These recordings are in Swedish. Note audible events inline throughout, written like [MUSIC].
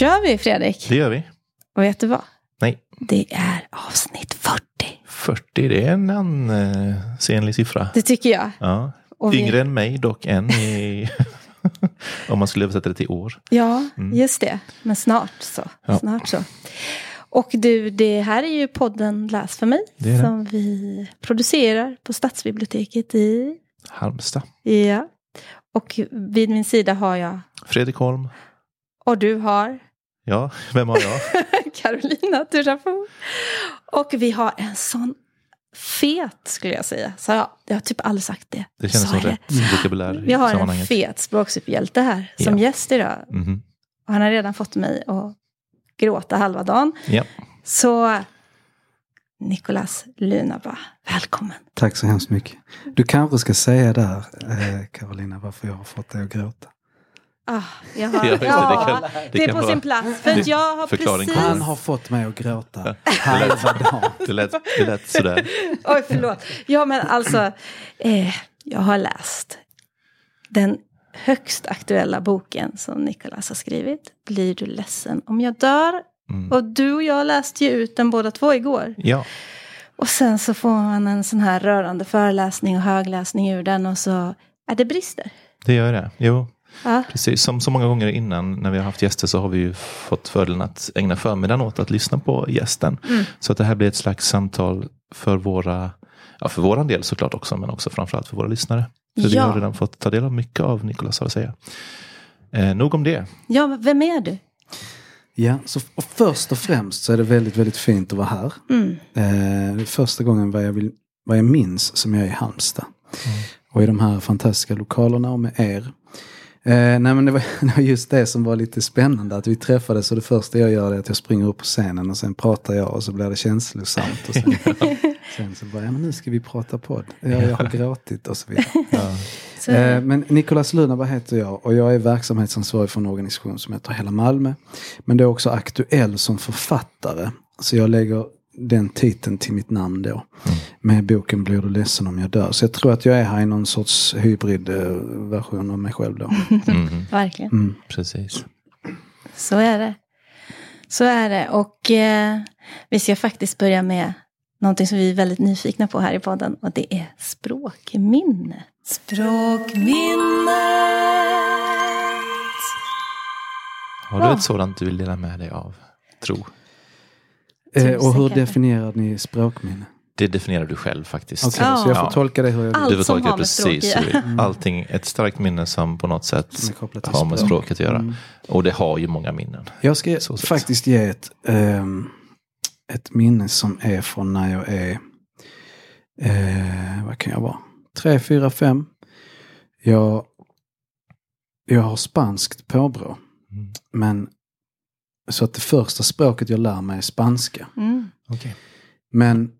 Kör vi Fredrik. Det gör vi. Och vet du vad? Nej. Det är avsnitt 40. 40, det är en ansenlig siffra. Det tycker jag. Ja. Och vi- Yngre än mig dock än i... [LAUGHS] om man skulle översätta det till år. Ja, just det. Men snart så. Ja. Snart så. Och du, det här är ju podden Läs för mig. Det det. Som vi producerar på Stadsbiblioteket i... Halmstad. Ja. Och vid min sida har jag... Fredrik Holm. Och du har... Ja, vem har jag? [LAUGHS] Carolina Turafo. Och vi har en sån fet, skulle jag säga. Så jag, jag har typ aldrig sagt det. Det känns som rätt vokabulär Vi har en fet språksuperhjälte här som Ja. gäst idag. Mhm. Och han har redan fått mig att gråta halva dagen. Ja. Så Nicolas Lunaba, välkommen. Tack så hemskt mycket. Du kanske ska säga där, eh, Carolina, varför jag har fått dig att gråta. Ah, jag [LAUGHS] har, Ja, det, det kan- det, det är på vara- sin plats. För att jag har [LAUGHS] precis... Han har fått mig att gråta halva dagen. Det lät, det lät sådär. [LAUGHS] Oj, förlåt. Ja, men alltså, eh, jag har läst den högst aktuella boken som Nicolas har skrivit. Blir du ledsen om jag dör? Mm. Och du och jag läste ju ut den båda två igår. Ja, Och sen så får man en sån här rörande föreläsning och högläsning ur den och så är det brister. det gör det. Jo, Ja, precis. Som så många gånger innan när vi har haft gäster så har vi ju fått fördelen att ägna förmiddagen åt att lyssna på gästen. Mm. Så att det här blir ett slags samtal för våra, ja för våran del såklart också, men också framförallt för våra lyssnare. För vi Ja. har redan fått ta del av mycket av Nicolas har att säga. Eh, nog om det. ja vem är du? Ja, så och först och främst så är det väldigt, väldigt fint att vara här. Mm. Eh, första gången vad jag, vill, vad jag minns som jag är i Halmstad. Och i de här fantastiska lokalerna och med er. Eh, nej men det var, [LAUGHS] det var just det som var lite spännande att vi träffades och det första jag gör är att jag springer upp på scenen och sen pratar jag och så blir det känslosamt. Och sen, [LAUGHS] sen så bara, ja men nu ska vi prata podd. Ja, jag har gråtit och så vidare. [LAUGHS] Så, är Eh, men Nicolas Lunaba heter jag och jag är verksamhetsansvarig för en organisation som heter Hela Malmö. Men det är också aktuell som författare. Så jag lägger den titeln till mitt namn då. Med boken Blir du ledsen om jag dör. Så jag tror att jag är här i någon sorts hybridversion av mig själv då. [LAUGHS] Mhm, Verkligen. Mm. precis. Så är det. Så är det. Och eh, vi ska faktiskt börja med någonting som vi är väldigt nyfikna på här i podden. Och det är språkminne. Språkminnet. Har du Ja. ett sådant du vill dela med dig av? Tro. Eh, och hur kanske. definierar ni språkminne? Det definierar du själv faktiskt. Okej, Ja. så jag får tolka det hur jag vill. Allt Du får som tolka har det språk precis hur du vill. Allting, ett starkt minne som på något sätt Som har med språk. språket att göra. Mm. Och det har ju många minnen. Jag ska Så faktiskt ge ett, ehm, ett minne som är från när jag är, eh, vad kan jag vara, tre, fyra, fem. Jag, jag har spanskt påbrå. Mm. Men så att det första språket jag lär mig är spanska. Mm. Okay. Men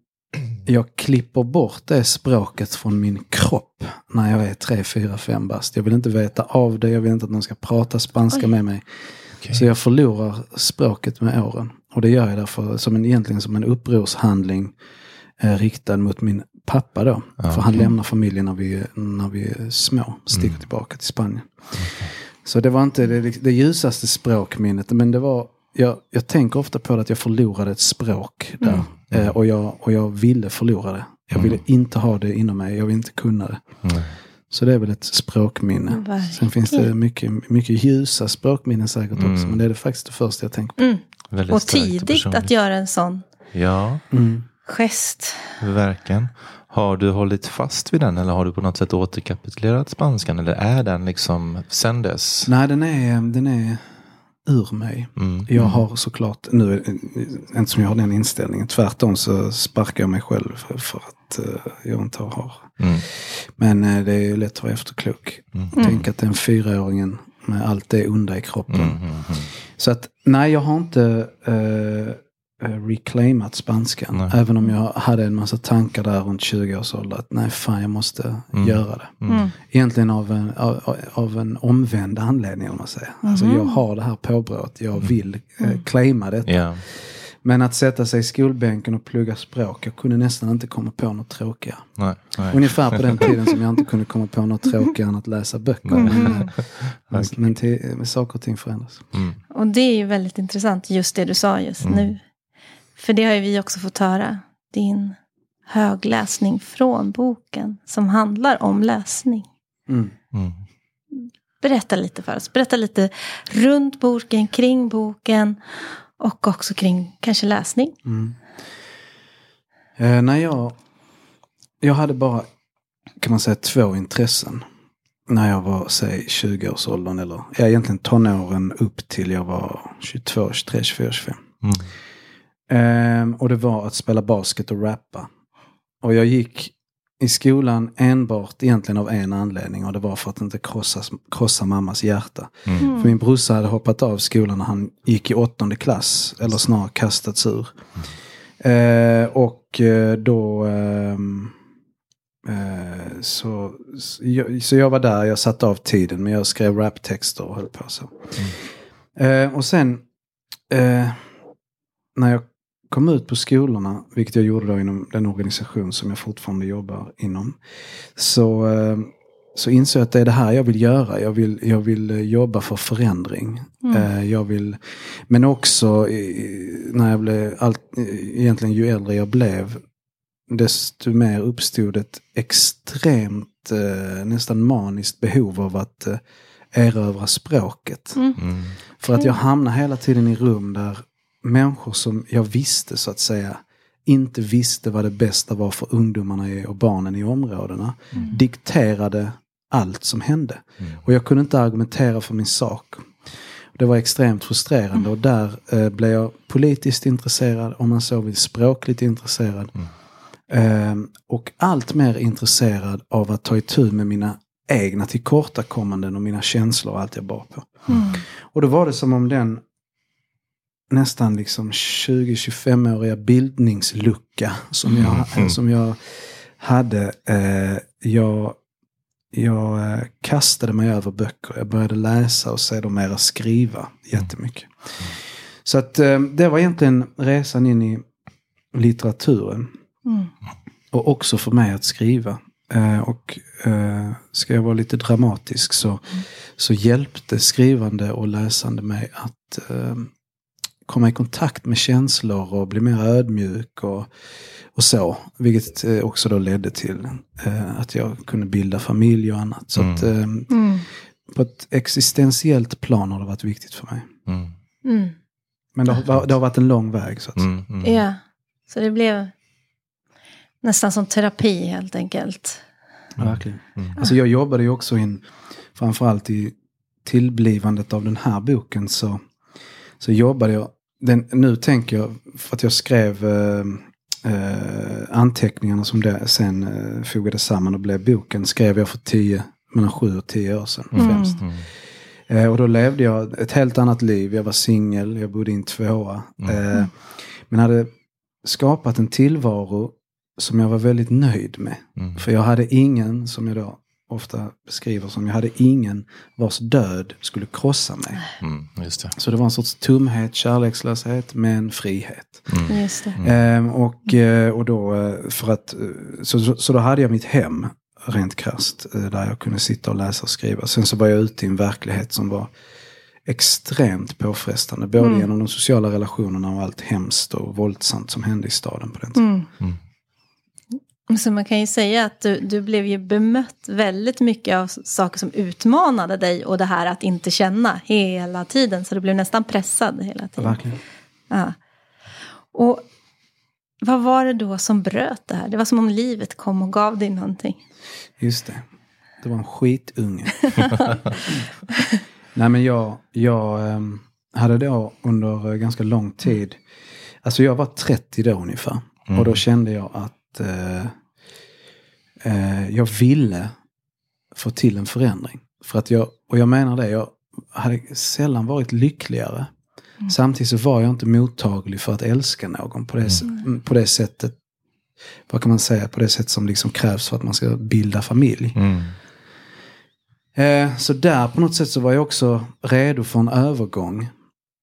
jag klipper bort det språket från min kropp när jag är tre, fyra, fem bast. Jag vill inte veta av det, jag vill inte att någon ska prata spanska Oj. med mig. Så jag förlorar språket med åren. Och det gör jag därför som en, egentligen som en upprorshandling eh, riktad mot min pappa då. Ja. För han lämnar familjen när vi, när vi är små, sticker Mm. tillbaka till Spanien. Så det var inte det, det ljusaste språkminnet, men det var, jag, jag tänker ofta på det att jag förlorade ett språk där. Eh, och, jag, och jag ville förlora det. Jag ville Mm. inte ha det inom mig, jag ville inte kunna det. Mm. Så det är väl ett språkminne. Verkligen. Sen finns det mycket, mycket ljusa språkminnen säkert också, Mm. men det är det faktiskt det första jag tänker på. Mm. Väldigt Och tidigt att göra en sån Ja, Mm. gest. verkligen. Har du hållit fast vid den eller har du på något sätt återkapitulerat spanskan? Eller är den liksom sen dess? Nej, den är, den är ur mig. Mm. Jag har såklart, nu, är- inte som jag har den inställningen, tvärtom så sparkar jag mig själv för, för att eh, jag inte har. Mm. Men eh, det är ju lätt att vara efterklok. Mm. Tänk att den fyraåringen med allt det onda i kroppen. Mm. Mm. Mm. Så att nej, jag har inte eh, eh, reclaimat spanskan. Nej. Även om jag hade en massa tankar där runt 20 års ålder. Att nej, fan jag måste Mm. göra det. Mm. Egentligen av en, av, av en omvänd anledning om man säger. Alltså Mhm. jag har det här påbrået, jag vill eh, claima det. Ja. Men att sätta sig i skolbänken och plugga språk, jag kunde nästan inte komma på något tråkigare. Nej, nej. Ungefär på den [LAUGHS] tiden som jag inte kunde komma på något tråkigare än att läsa böcker. Men, eh, [LAUGHS] men, men till, saker och ting förändras. Mm. Och det är ju väldigt intressant, just det du sa just nu. För det har ju vi också fått höra. Din högläsning från boken som handlar om läsning. Mm. Mm. Berätta lite för oss. Berätta lite runt boken, kring boken och också kring kanske läsning. Mm. Eh, när jag, jag hade bara, kan man säga, två intressen. När jag var, säg 20-årsåldern eller ja, egentligen tonåren upp till jag var 22, 23, 24, 25. Mm. Ehm, och det var att spela basket och rappa. Och jag gick i skolan enbart egentligen av en anledning och det var för att inte krossa, krossa mammas hjärta. Mm. För min brorsa hade hoppat av skolan när han gick i åttonde klass, eller snarare kastats ur. Eh, och då... ehm, eh, så, så, jag, så jag var där, jag satte av tiden, men jag skrev raptexter och höll på så. Eh, och sen, eh, när jag kom ut på skolorna, vilket jag gjorde då inom den organisation som jag fortfarande jobbar inom, så, eh, så insåg jag att det är det här jag vill göra. Jag vill, jag vill eh, jobba för förändring. Eh, jag vill, men också när jag blev, allt, egentligen ju äldre jag blev, desto mer uppstod ett extremt, nästan maniskt behov av att erövra språket. Mm. För att jag hamnade hela tiden i rum där människor som jag visste så att säga inte visste vad det bästa var för ungdomarna i- och barnen i områdena. Dikterade allt som hände. Och jag kunde inte argumentera för min sak. Det var extremt frustrerande och där eh, blev jag politiskt intresserad, om man så vill språkligt intresserad. Eh, och allt mer intresserad av att ta itu med mina egna tillkortakommanden och mina känslor och allt jag bar på. Och då var det som om den nästan liksom 20-25-åriga bildningslucka som jag, som jag hade. Eh, jag jag eh, kastade mig över böcker. Jag började läsa och sedermera skriva jättemycket. Så att eh, det var egentligen resan in i litteraturen. Mm. Och också för mig att skriva. Eh, och eh, ska jag vara lite dramatisk så, så hjälpte skrivande och läsande mig att eh, komma i kontakt med känslor och bli mer ödmjuk och, och så. Vilket eh, också då ledde till eh, att jag kunde bilda familj och annat. Så att, eh, Mm. på ett existentiellt plan har det varit viktigt för mig. Mm. Mm. Men det har, det har varit en lång väg. Så att säga. Mm. Mm. Ja, så det blev nästan som terapi helt enkelt. Verkligen. Alltså jag jobbade ju också in, framförallt i tillblivandet av den här boken så, så jobbade jag, den, nu tänker jag, för att jag skrev eh, eh, anteckningarna som det sen eh, fogades samman och blev boken, skrev jag för tio, mellan sju och tio år sedan främst. Eh, och då levde jag ett helt annat liv, jag var singel, jag bodde i en tvåa. Eh, men hade skapat en tillvaro som jag var väldigt nöjd med. För jag hade ingen, som jag då ofta beskriver som, jag hade ingen vars död skulle krossa mig. Mm. Just det. Så det var en sorts tomhet, kärlekslöshet, men frihet. Just det. Ehm, och, eh, och då eh, för att, eh, så, så, så då hade jag mitt hem, rent krasst, där jag kunde sitta och läsa och skriva. Sen så var jag ute i en verklighet som var extremt påfrestande. Både genom de sociala relationerna och allt hemskt och våldsamt som hände i staden på den tiden. Så man kan ju säga att du, du blev ju bemött väldigt mycket av saker som utmanade dig och det här att inte känna hela tiden. Så du blev nästan pressad hela tiden. Verkligen. Ja. Och vad var det då som bröt det här? Det var som om livet kom och gav dig någonting. Just det. Det var en skitunge. [LAUGHS] Nej men jag, jag ehm, hade då under eh, ganska lång tid, alltså jag var 30 då ungefär. Och då kände jag att eh, eh, jag ville få till en förändring. För att jag, och jag menar det, jag hade sällan varit lyckligare. Samtidigt så var jag inte mottaglig för att älska någon på det, s- på det sättet. Vad kan man säga? På det sätt som liksom krävs för att man ska bilda familj. Mm. Eh, så där på något sätt så var jag också redo för en övergång.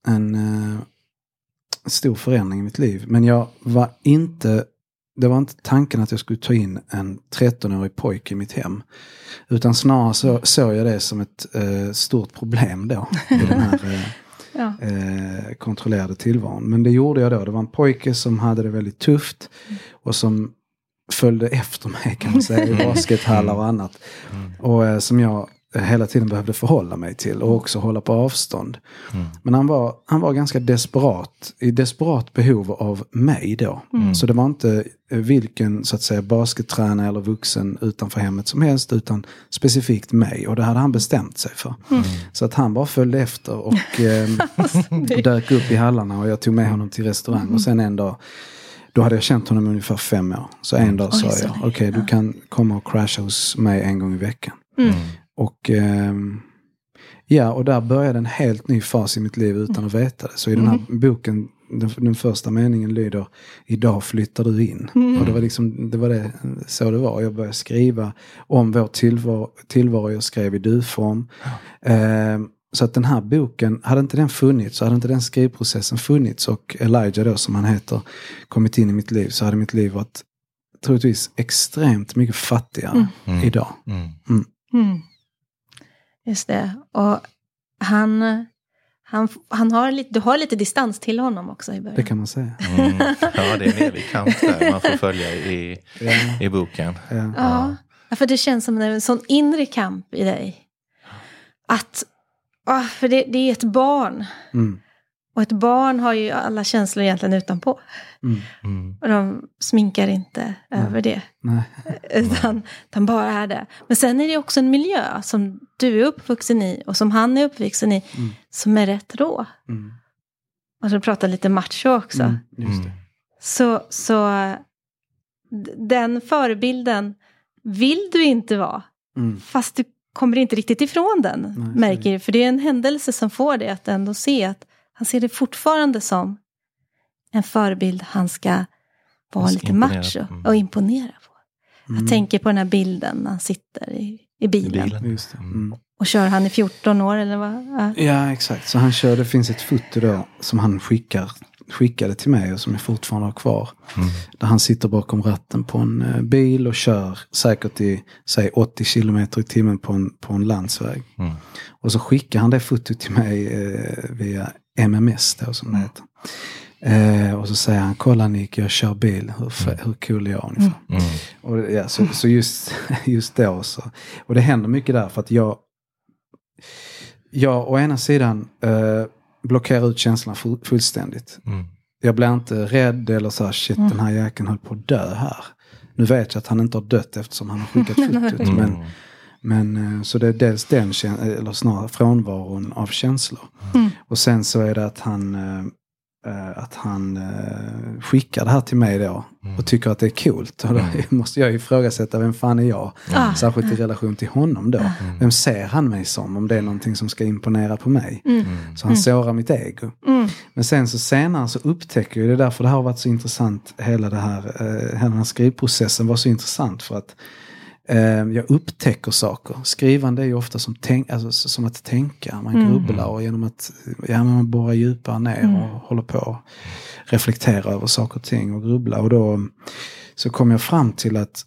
En, eh, stor förändring i mitt liv. Men jag var inte, det var inte tanken att jag skulle ta in en 13-årig pojke i mitt hem. Utan snarare så, såg jag det som ett eh, stort problem då. I den här [LAUGHS] eh, Ja. eh, kontrollerade tillvaron. Men det gjorde jag då. Det var en pojke som hade det väldigt tufft. Och som följde efter mig kan man säga i [LAUGHS] baskethallar och annat. Och eh, som jag hela tiden behövde förhålla mig till och också hålla på avstånd. Men han var, han var ganska desperat, i desperat behov av mig då. Så det var inte eh, vilken så att säga baskettränare eller vuxen utanför hemmet som helst utan specifikt mig. Och det hade han bestämt sig för. Så att han bara följde efter och [LAUGHS] eh, dök upp i hallarna och jag tog med honom till restaurang. Och sen en dag då hade jag känt honom i ungefär fem år. Så en dag Oj, sa jag, okej du kan komma och crasha hos mig en gång i veckan. Och ehm, ja, och där började en helt ny fas i mitt liv utan att veta det. Så i den här boken, den, den första meningen lyder, idag flyttar du in. Och det var liksom, det var det, så det var. Jag började skriva om vår tillvaro, tillvaro jag skrev i du-form. Ehm, så att den här boken, hade inte den funnits, så hade inte den skrivprocessen funnits och Elijah då som han heter, kommit in i mitt liv, så hade mitt liv varit troligtvis extremt mycket fattigare idag. Mm. Just det. Och han, han, han har lite, du har lite distans till honom också i början. Det kan man säga. Mm. Ja, det är en evig kamp där man får följa i, Ja, i boken. ja. Ja, Ja, för det känns som en sån inre kamp i dig. Att, för det, det är ett barn. Mm, Och ett barn har ju alla känslor egentligen utanpå. Mm. Och de sminkar inte över det. nej. [LAUGHS] Utan de bara är det. Men sen är det också en miljö som du är uppvuxen i och som han är uppvuxen i. Mm. Som är rätt rå. Mm, Och så pratar lite macho också. mm. Så, så den förebilden vill du inte vara. Mm, Fast du kommer inte riktigt ifrån den, Nej, märker du. För det är en händelse som får dig att ändå se att han ser det fortfarande som en förebild han ska vara lite macho. Mm. och imponera på. mm, Jag tänker på den här bilden när han sitter i, i I bilen. bilen. Just det. Mm. Och kör han i 14 år eller vad? Ja. Ja, exakt. Så han kör, det finns ett foto då som han skickar, skickade till mig och som jag fortfarande har kvar. Mm. Där han sitter bakom ratten på en eh, bil och kör säkert i, säg 80 kilometer i timmen på en, på en landsväg. Mm. Och så skickar han det fotot till mig eh, via MMS då som det heter. Eh, och så säger han, kolla Nick, jag kör bil, hur, fe- hur cool är jag ungefär? Mm. Och, ja, så, så just, [LAUGHS] just då så. Och det händer mycket där för att jag, jag å ena sidan eh, blockerar ut full, fullständigt. Mm. Jag blir inte rädd eller så här, shit den här jäkeln höll på att dö här. Nu vet jag att han inte har dött eftersom han har skickat [LAUGHS] fotot. Mm. Men, men eh, så det är dels den, eller snarare frånvaron av känslor. Mm. Och sen så är det att han, eh, att han eh, skickar det här till mig då. Och tycker att det är coolt. Och då [LAUGHS] måste jag ifrågasätta, vem fan är jag? Ah. Särskilt i relation till honom då. Vem ser han mig som? Om det är någonting som ska imponera på mig. Så han sårar mitt ego. Mm. Men sen så senare så upptäcker jag, det är därför det här har varit så intressant, hela, det här, eh, hela den här skrivprocessen var så intressant för att eh, jag upptäcker saker. Skrivande är ju ofta som, tänk, alltså, som att tänka, man grubblar och genom att ja, man borrar djupare ner och håller på och reflekterar över saker och ting och grubblar. Och då så kom jag fram till att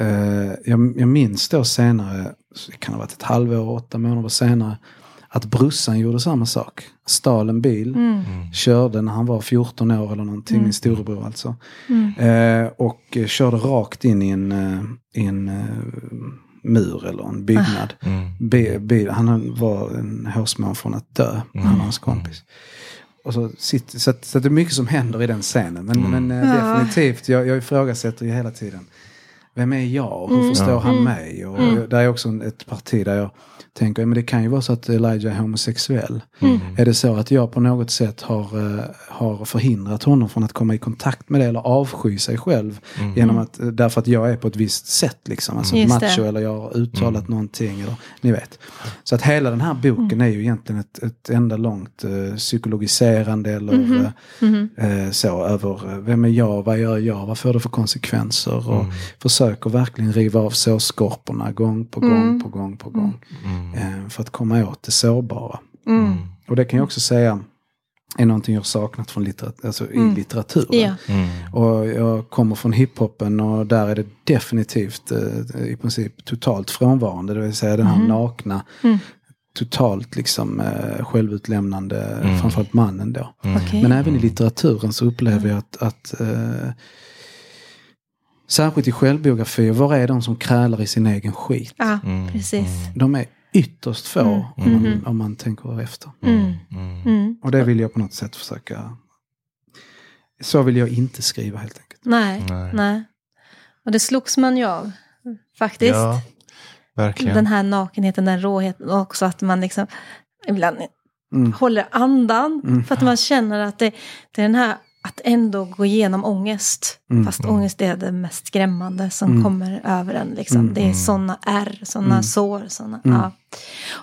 eh, jag, jag minns då senare, det kan ha varit ett halvår, åtta månader senare, att brorsan gjorde samma sak. Stal en bil, Mm. körde när han var 14 år eller någonting, min storebror alltså. Mm. Eh, och eh, körde rakt in i en, eh, i en eh, mur eller en byggnad. Mm. Bi- bil, han var en hårsmån från att dö, han och hans kompis. Och så, sitter, så, att, så att det är mycket som händer i den scenen. Men, men eh, definitivt, jag, jag ifrågasätter ju hela tiden. Vem är jag och hur förstår han mig? Och Mm. Där är också en- ett parti där jag tänker, men det kan ju vara så att Elijah är homosexuell. Mm. Är det så att jag på något sätt har, eh, har förhindrat honom från att komma i kontakt med det eller avsky sig själv? Genom att, eh, därför att jag är på ett visst sätt liksom. Alltså Just macho det. eller jag har uttalat någonting. Eller, ni vet. Så att hela den här boken är ju egentligen ett, ett enda långt eh, psykologiserande eller eh, eh, så över vem är jag, vad gör jag, vad får det för konsekvenser och försöker verkligen riva av sårskorporna gång på gång på gång på gång. Eh, för att komma åt det sårbara. Mm. Och det kan jag också säga, är någonting jag saknat från litteratur, alltså i Mm. litteraturen. Ja. Mm. Och jag kommer från hiphopen och där är det definitivt eh, i princip totalt frånvarande. Det vill säga den här nakna, Mm. totalt liksom eh, självutlämnande, Mm. framförallt mannen då. Mm. Okej. Men även i litteraturen så upplever jag att, att eh, särskilt i självbiografier, var är de som krälar i sin egen skit? Ja, Mm. precis. De är ytterst få Mm. om, man, Mhm. om man tänker efter. Mm. Mm. Mm. Och det vill jag på något sätt försöka... Så vill jag inte skriva helt enkelt. Nej, Nej. nej. Och det slogs man ju av, faktiskt. Ja, verkligen. Den här nakenheten, den råheten och också att man liksom ibland Mm. håller andan. Mm. För att man känner att det, det är den här att ändå gå igenom ångest. Mm. Fast ångest är det mest skrämmande som Mm. kommer över en. Liksom. Mm. Det är sådana ärr, sådana Mm. sår. Såna, Mm. ja.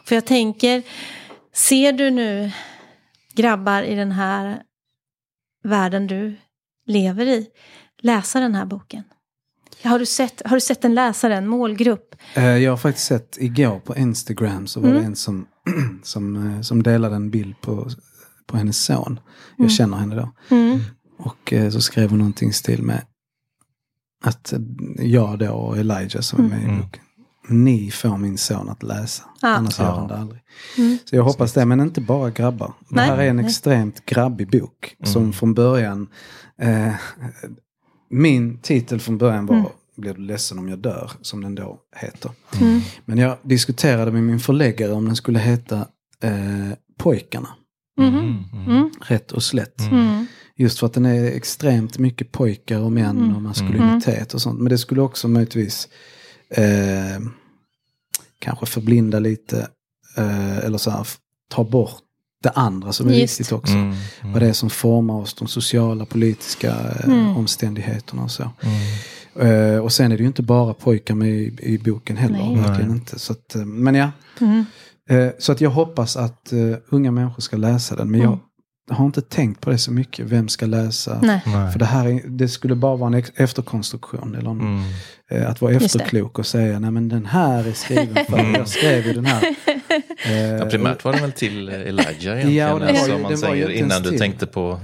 För jag tänker, ser du nu grabbar i den här världen du lever i läsa den här boken? Har du sett, har du sett den läsa en målgrupp? Eh, Jag har faktiskt sett igår på Instagram så var det Mm. en som, [CLEARS THROAT] som, eh, som delade en bild på, på hennes son. Jag Mm. känner henne då. Mm. Och eh, så skrev hon någonting i stil med att eh, jag då och Elijah som är med i Mm. boken. Ni får min son att läsa. Ja. Annars gör han det aldrig. Mm. Så jag hoppas det, men inte bara grabbar. Det Nej. här är en extremt grabbig bok. Som Mm. från början, eh, min titel från början var Mm. Blir du ledsen om jag dör? Som den då heter. Men jag diskuterade med min förläggare om den skulle heta eh, Pojkarna. Mm. Mm. Rätt och slätt. Just för att den är extremt mycket pojkar och män Mm. och maskulinitet och sånt. Men det skulle också möjligtvis eh, kanske förblinda lite. Eh, eller så här, ta bort det andra som är Just. viktigt också. Mm. Mm. Vad det är som formar oss, de sociala, politiska eh, Mm. omständigheterna och så. Mm. Eh, och sen är det ju inte bara pojkar med i, i boken heller. Nej. Verkligen Nej. inte. Så att, eh, men ja, Så att jag hoppas att eh, unga människor ska läsa den. Men Mm. jag har inte tänkt på det så mycket. Vem ska läsa? Nej. För det här är, det skulle bara vara en efterkonstruktion. Eller en, Mm. eh, att vara det. efterklok och säga nej men den här är skriven för Mm. jag skrev ju den här. Eh, Ja, primärt var det väl till Elijah egentligen. Ja, det var alltså, den man var ju säger innan du till. tänkte på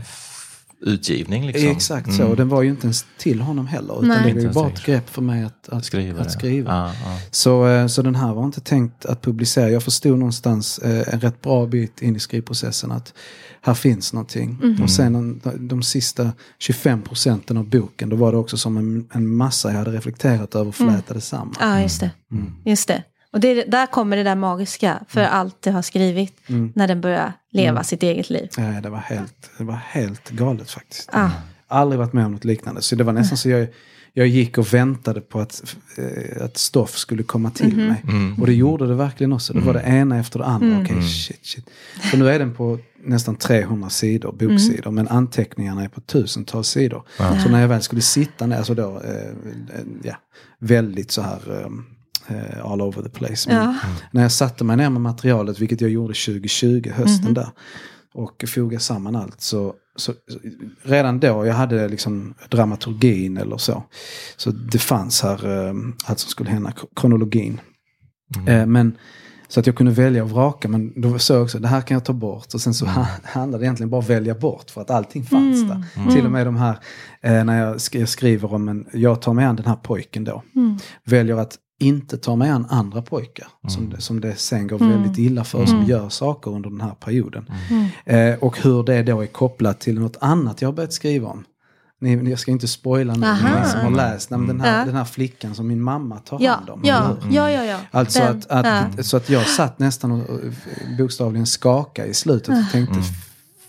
utgivning. Liksom. Exakt så. Mm. Och den var ju inte ens till honom heller. Utan Nej. det var ju bara ett grepp för mig att, att, Skriva att skriva. Ja, ja. Så, eh, så den här var inte tänkt att publicera. Jag förstod någonstans eh, en rätt bra bit in i skrivprocessen att här finns någonting. Mhm. Och sen de, de sista 25 procenten av boken, då var det också som en, en massa jag hade reflekterat över och flätade samman. Ja, just det. Mm. Just det. Och det, där kommer det där magiska för allt du har skrivit Mm. när den börjar leva sitt eget liv. Nej, det var helt, det var helt galet faktiskt. Ah, Aldrig varit med om något liknande. Så det var nästan så jag, jag gick och väntade på att, eh, att stoff skulle komma till Mhm. mig. Mm. Och det gjorde det verkligen också. Det var det ena efter det andra. Mm. Okej, Mm. shit, shit. För nu är den på nästan 300 sidor, boksidor. Mm. Men anteckningarna är på tusentals sidor. Ja. Så när jag väl skulle sitta ner, alltså då, eh, ja, väldigt så här eh, all over the place. Men ja. när jag satte mig ner med materialet, vilket jag gjorde 2020, hösten Mhm. där. Och fogade samman allt. Så, så, så redan då, jag hade liksom dramaturgin eller så. Så det fanns här eh, allt som skulle hända, kronologin. Mm. Eh, men, så att jag kunde välja och vraka, men då såg jag också det här kan jag ta bort. Och sen så ha, [LAUGHS] handlade det egentligen bara att välja bort för att allting fanns Mm. där. Till och med de här, eh, när jag, sk- jag skriver om en, jag tar mig an den här pojken då. Mm. Väljer att inte ta mig an andra pojkar. Som, Mm. det, som det sen går Mm. väldigt illa för, som Mm. gör saker under den här perioden. Mm. Eh, och hur det då är kopplat till något annat jag har börjat skriva om. Ni, jag ska inte spoila någon Aha. ni som har läst. Men den, här, Ja. den här flickan som min mamma tar Ja, hand om. ja, ja, ja, ja. Alltså Den, att, att, ja. så att jag satt nästan och och bokstavligen skaka i slutet och tänkte Mm.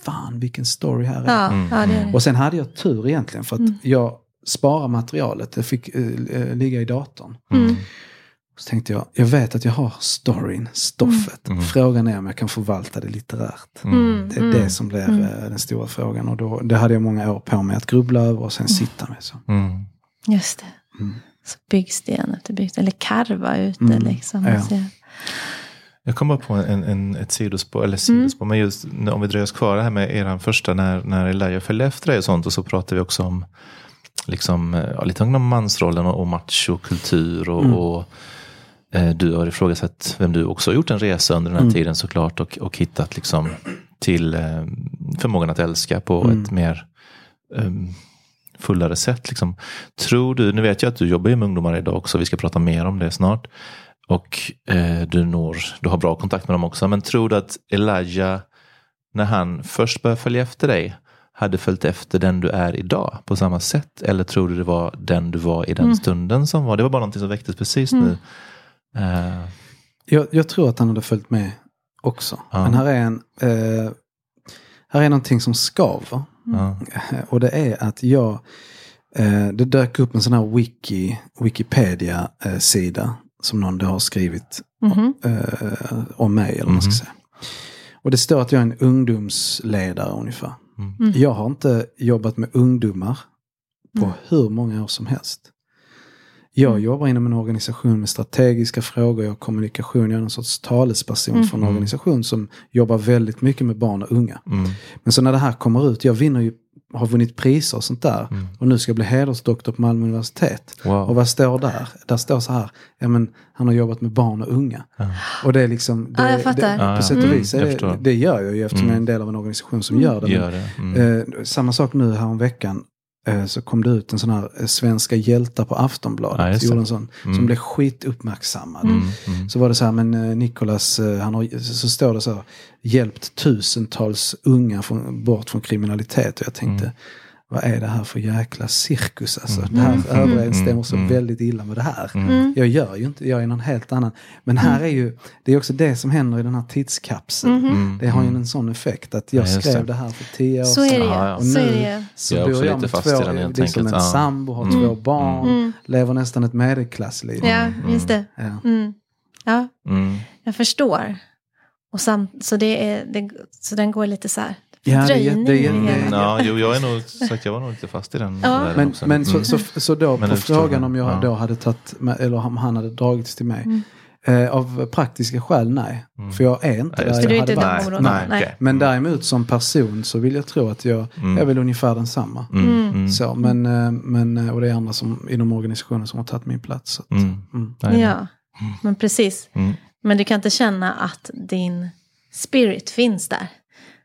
fan vilken story här är. Ja, Mm. ja, det är det. Och sen hade jag tur egentligen för att Mm. jag sparar materialet, det fick eh, eh, ligga i datorn. Mm. Så tänkte jag, jag vet att jag har storyn, stoffet. Mm. Frågan är om jag kan förvalta det litterärt. Mm. Det är det som blir Mm. eh, den stora frågan. Och då, det hade jag många år på mig att grubbla över och sen sitta med. Så. Mm. Just det. Mm. Så byggsten efter byggsten, eller karva ute Mm. liksom. Ja. Så- Jag kom bara på en, en, ett sidospår, eller sidospår, men just om vi dröjer oss kvar det här med er första när, när Elijah följde efter dig och sånt och så pratade vi också om liksom, ja, lite om mansrollen och, och machokultur och, Mm. och eh, du har ifrågasatt vem du också har gjort en resa under den här Mm. tiden såklart och, och hittat liksom till eh, förmågan att älska på Mm. ett mer um, fullare sätt. Liksom. Tror du, nu vet jag att du jobbar med ungdomar idag också, vi ska prata mer om det snart. Och eh, du, når, du har bra kontakt med dem också. Men tror du att Elijah, när han först började följa efter dig, hade följt efter den du är idag på samma sätt? Eller tror du det var den du var i den Mm. stunden som var? Det var bara någonting som väcktes precis Mm. nu. Eh, Jag, jag tror att han hade följt med också. Ja. Men här är en... Eh, här är någonting som skaver. ja. Och det är att jag... Eh, det dök upp en sån här wiki, Wikipedia-sida som någon då har skrivit eh, om mig. Eller man ska Mhm. säga. Och det står att jag är en ungdomsledare ungefär. Mm. Jag har inte jobbat med ungdomar på Mm. hur många år som helst. Jag Mm. jobbar inom en organisation med strategiska frågor, jag har kommunikation, jag är någon sorts talesperson Mm. för en organisation som jobbar väldigt mycket med barn och unga. Mm. Men så när det här kommer ut, jag vinner ju, har vunnit priser och sånt där. Mm. Och nu ska jag bli hedersdoktor på Malmö universitet. Och Wow. vad står där? Där står så här, ja men han har jobbat med barn och unga. Ja. Och det är liksom, det, Ja, jag fattar. det, ja. på sätt och Mm. vis, förstår. det, det gör jag ju eftersom jag är en del av en organisation som gör det. Men, Gör det. Mm. Eh, samma sak nu här om veckan. Eh, så kom det ut en sån här eh, Svenska hjältar på Aftonbladet. Ja, sån, Mm. Som blev skituppmärksammad. Mm. Mm. Så var det så här, men eh, Nikolas, han har, så står det så här, hjälpt tusentals unga från, bort från kriminalitet. Och jag tänkte, Mm. Vad är det här för jäkla cirkus alltså? Mm. Det här Mm. överensstämmer så Mm. väldigt illa med det här. Mm. Jag gör ju inte, jag är någon helt annan. Men här är ju, det är också det som händer i den här tidskapseln. Mhm. Mm. Det har ju Mm. en sån effekt att jag Ja, skrev det. det här för tio år Så är det sedan. ju. Ja, ja. Och Så är nu-. Så Jag är bor också jag med två, den är som en enkelt. Ja. sambo, har Mm. två barn, Mm. lever nästan ett medelklassliv. Ja, Mm. just det. Ja. Mm. Ja, Mm. jag förstår. Och samt, så, det är, det, så den går lite så här. Ja, det jätte- i jätte- hela. Mm. Ja, jo, jag är nog, sagt, jag var nog lite fast i den. Ja. Men, också. men så, Mm. så, så då Men på frågan det. om jag Ja. då hade tagit, eller om han hade dragits till mig. Mm. Eh, av praktiska skäl nej. Mm. För jag är inte Ja, där det. jag hade de varit. Nej, nej. Men Mm. däremot som person så vill jag tro att jag Mm. är väl ungefär densamma. Mm. Mm. Så, men, eh, men, eh, och det är andra som, inom organisationen som har tagit min plats. Så att, Mm. mm. Ja, men precis. Mm. Men du kan inte känna att din spirit finns där.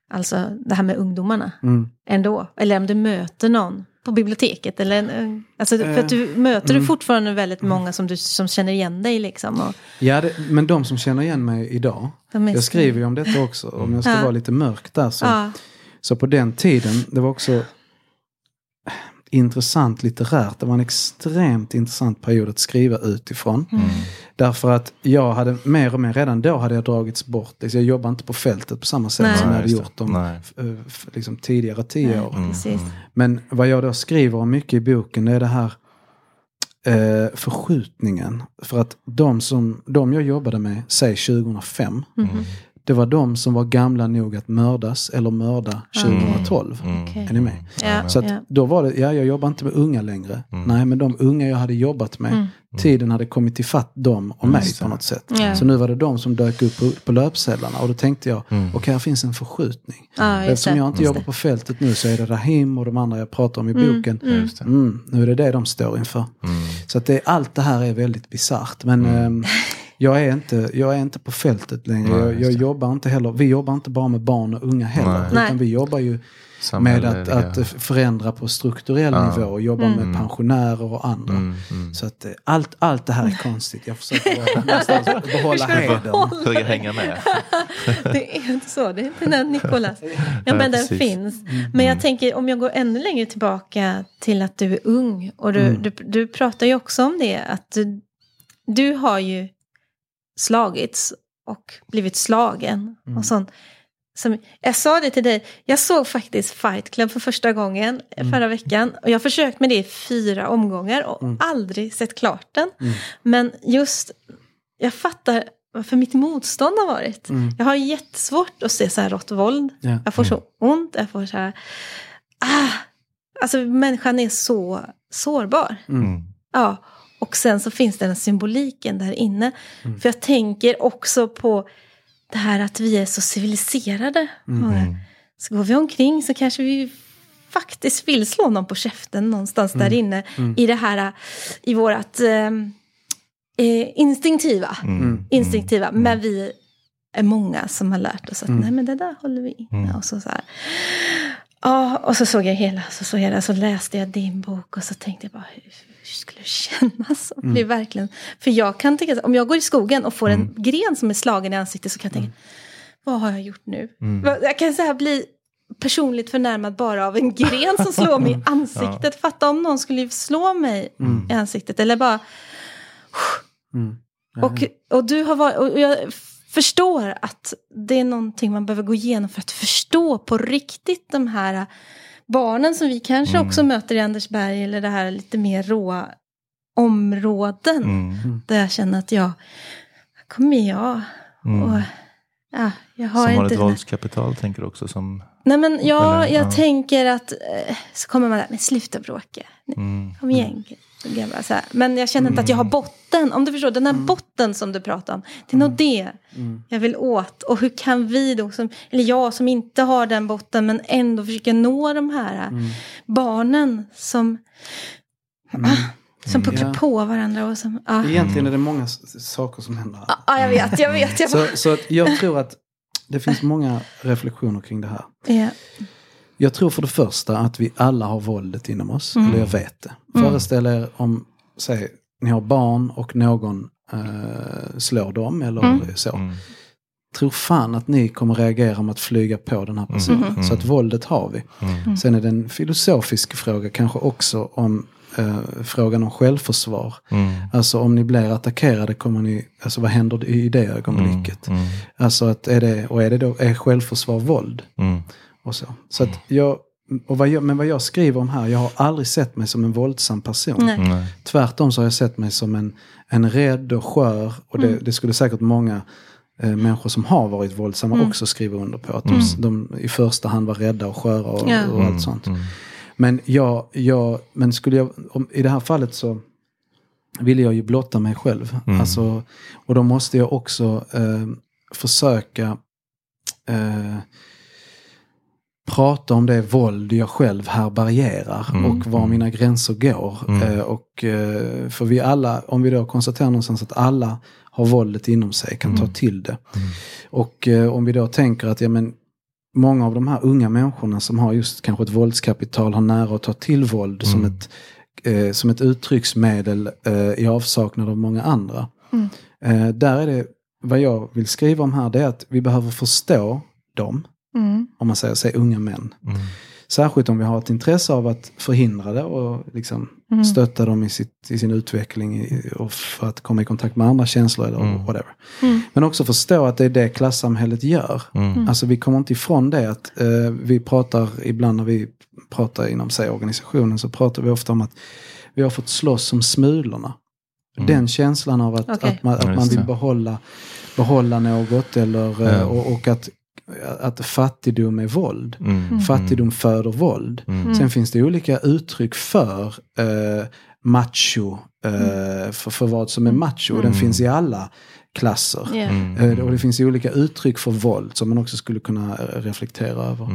Alltså det här med ungdomarna Mm. ändå. Eller om du möter någon på biblioteket. Eller, en- alltså, för att du möter du mm. fortfarande väldigt många som, du, som känner igen dig. Liksom, och Ja, det, men de som känner igen mig idag. Jag skriver ju om detta också. Om jag ska Ja. vara lite mörk där så. Ja, Så på den tiden, det var också intressant litterärt. Det var en extremt intressant period att skriva utifrån. Mm. Därför att jag hade mer och mer, redan då hade jag dragits bort. Liksom, jag jobbade inte på fältet på samma sätt Nej. som jag hade gjort de f- liksom, tidigare tio Nej. år. Mm. Men vad jag då skriver om mycket i boken det är det här eh, förskjutningen. För att de, som, de jag jobbade med, säg 2005, Mhm. Det var de som var gamla nog att mördas eller mörda 2012. Mm. Okej. Är ni med? Ja, Så att ja. då var det, ja jag jobbar inte med unga längre. Mm. Nej men de unga jag hade jobbat med, Mm. tiden hade kommit till fatt dem och mig Just det. på något sätt. Ja. Så nu var det de som dök upp på, på löpsedlarna och då tänkte jag, Mm. okej här finns en förskjutning. Just Eftersom jag inte jobbar på fältet nu så är det Rahim och de andra jag pratar om i Mm, boken. mm. Mm, nu är det det de står inför. Mm. Så att det, allt det här är väldigt bisarrt. Men Mm. [LAUGHS] jag, är inte, jag är inte på fältet längre. Nej, jag, jag jobbar inte heller, vi jobbar inte bara med barn och unga heller. Nej. Utan Nej. vi jobbar ju med att, att förändra på strukturell Ja. nivå och jobba Mm. med pensionärer och andra. Mm. Mm. Så att eh, allt, allt det här är konstigt. Jag försöker [LAUGHS] behålla hedern. Försöka hänga med. [LAUGHS] Det är inte så, det är inte den Nikolas. Ja men den finns. Men jag tänker om jag går ännu längre tillbaka till att du är ung. Och du, Mm. du, du pratar ju också om det att du, du har ju slagits och blivit slagen. Mm. Och sånt. Som, jag sa det till dig, jag såg faktiskt Fight Club för första gången Mm. förra veckan. Och jag har försökt med det i fyra omgångar och Mm. aldrig sett klart den. Mm. Men just, jag fattar varför mitt motstånd har varit. Mm. Jag har jättesvårt att se så här rått våld. Ja. Jag får så ont, jag får så här... Ah! Alltså människan är så sårbar. Mm. Ja, och sen så finns den symboliken där inne. Mm. För jag tänker också på det här att vi är så civiliserade. många. Mm. Så går vi omkring så kanske vi faktiskt vill slå någon på käften någonstans där inne. Mm. I det här, i vårat, eh, eh, instinktiva. Mm. Instinktiva. Men vi är många som har lärt oss att nej men det där håller vi inne. Mm. Och så, så här. Ja, och så såg jag hela, så såg jag det, så läste jag din bok och så tänkte jag bara hur, hur skulle det kännas? bli verkligen, för jag kan tänka, om jag går i skogen och får en gren som är slagen i ansiktet så kan jag tänka, vad har jag gjort nu? Vad- Jag kan så här bli personligt förnärmad bara av en gren som slår mig i [LAUGHS] ansiktet. Fatta om någon skulle slå mig i ansiktet eller bara Mm. och, och du har varit, och jag förstår att det är någonting man behöver gå igenom för att förstå på riktigt de här barnen som vi kanske också möter i Andersberg eller det här lite mer råa områden. Mm. Där jag känner att jag, kommer jag och ja, jag har Som inte har ett våldskapital tänker du också som... Nej men ja, Eller, jag ja. tänker att eh, så kommer man där, men sluta bråka. Mm. Kom igen. Så bara så här. Men jag känner inte att jag har botten. Om du förstår, den här botten som du pratar om. Det är nog det jag vill åt. Och hur kan vi då, som, eller jag som inte har den botten men ändå försöka nå de här barnen som, ah, som pucklar Ja. på varandra. Och som, ah. Egentligen är det många saker som händer. här. Ja, jag vet, jag vet. Jag Så, så jag tror att det finns många reflektioner kring det här. ja. Jag tror för det första att vi alla har våldet inom oss. Mm. Eller jag vet det. Föreställ er om, säg, ni har barn och någon eh, slår dem eller Mm. så. Mm. Tror fan att ni kommer reagera med att flyga på den här personen. Mm. Så att våldet har vi. Mm. Sen är det en filosofisk fråga kanske också om eh, frågan om självförsvar. Mm. Alltså om ni blir attackerade, kommer ni, alltså vad händer i det ögonblicket? Mm. Alltså att är det, och är det då, är självförsvar våld? Mm. Och så. så att jag, och vad jag, men vad jag skriver om här, jag har aldrig sett mig som en våldsam person. Nej. Nej. Tvärtom så har jag sett mig som en, en rädd och skör. Och det, det skulle säkert många eh, människor som har varit våldsamma också skriva under på. Att de, de i första hand var rädda och sköra och, Ja. och allt sånt. Men, jag, jag, men skulle jag, om, i det här fallet så ville jag ju blotta mig själv. Alltså, och då måste jag också eh, försöka eh, prata om det våld jag själv härbärgerar och var mina gränser går. Eh, och, eh, för vi alla, om vi då konstaterar någonstans att alla har våldet inom sig, kan ta till det. Och eh, om vi då tänker att ja, men, många av de här unga människorna som har just kanske ett våldskapital har nära att ta till våld som, ett, eh, som ett uttrycksmedel eh, i avsaknad av många andra. Eh, där är det, vad jag vill skriva om här, det är att vi behöver förstå dem, Mm. om man säger, säger unga män. Särskilt om vi har ett intresse av att förhindra det och liksom stötta dem i, sitt, i sin utveckling i, och för att komma i kontakt med andra känslor eller whatever. Men också förstå att det är det klassamhället gör. Alltså vi kommer inte ifrån det att eh, vi pratar ibland när vi pratar inom sig organisationen så pratar vi ofta om att vi har fått slåss om smulorna. Den känslan av att, Okej. att, man, att man vill behålla, behålla något eller, eh, Ja. och, och att, att fattigdom är våld. Mm. Fattigdom föder våld. Sen finns det olika uttryck för eh, macho, eh, för, för vad som är macho. Och den finns i alla klasser. Ja. Eh, och det finns olika uttryck för våld som man också skulle kunna eh, reflektera över.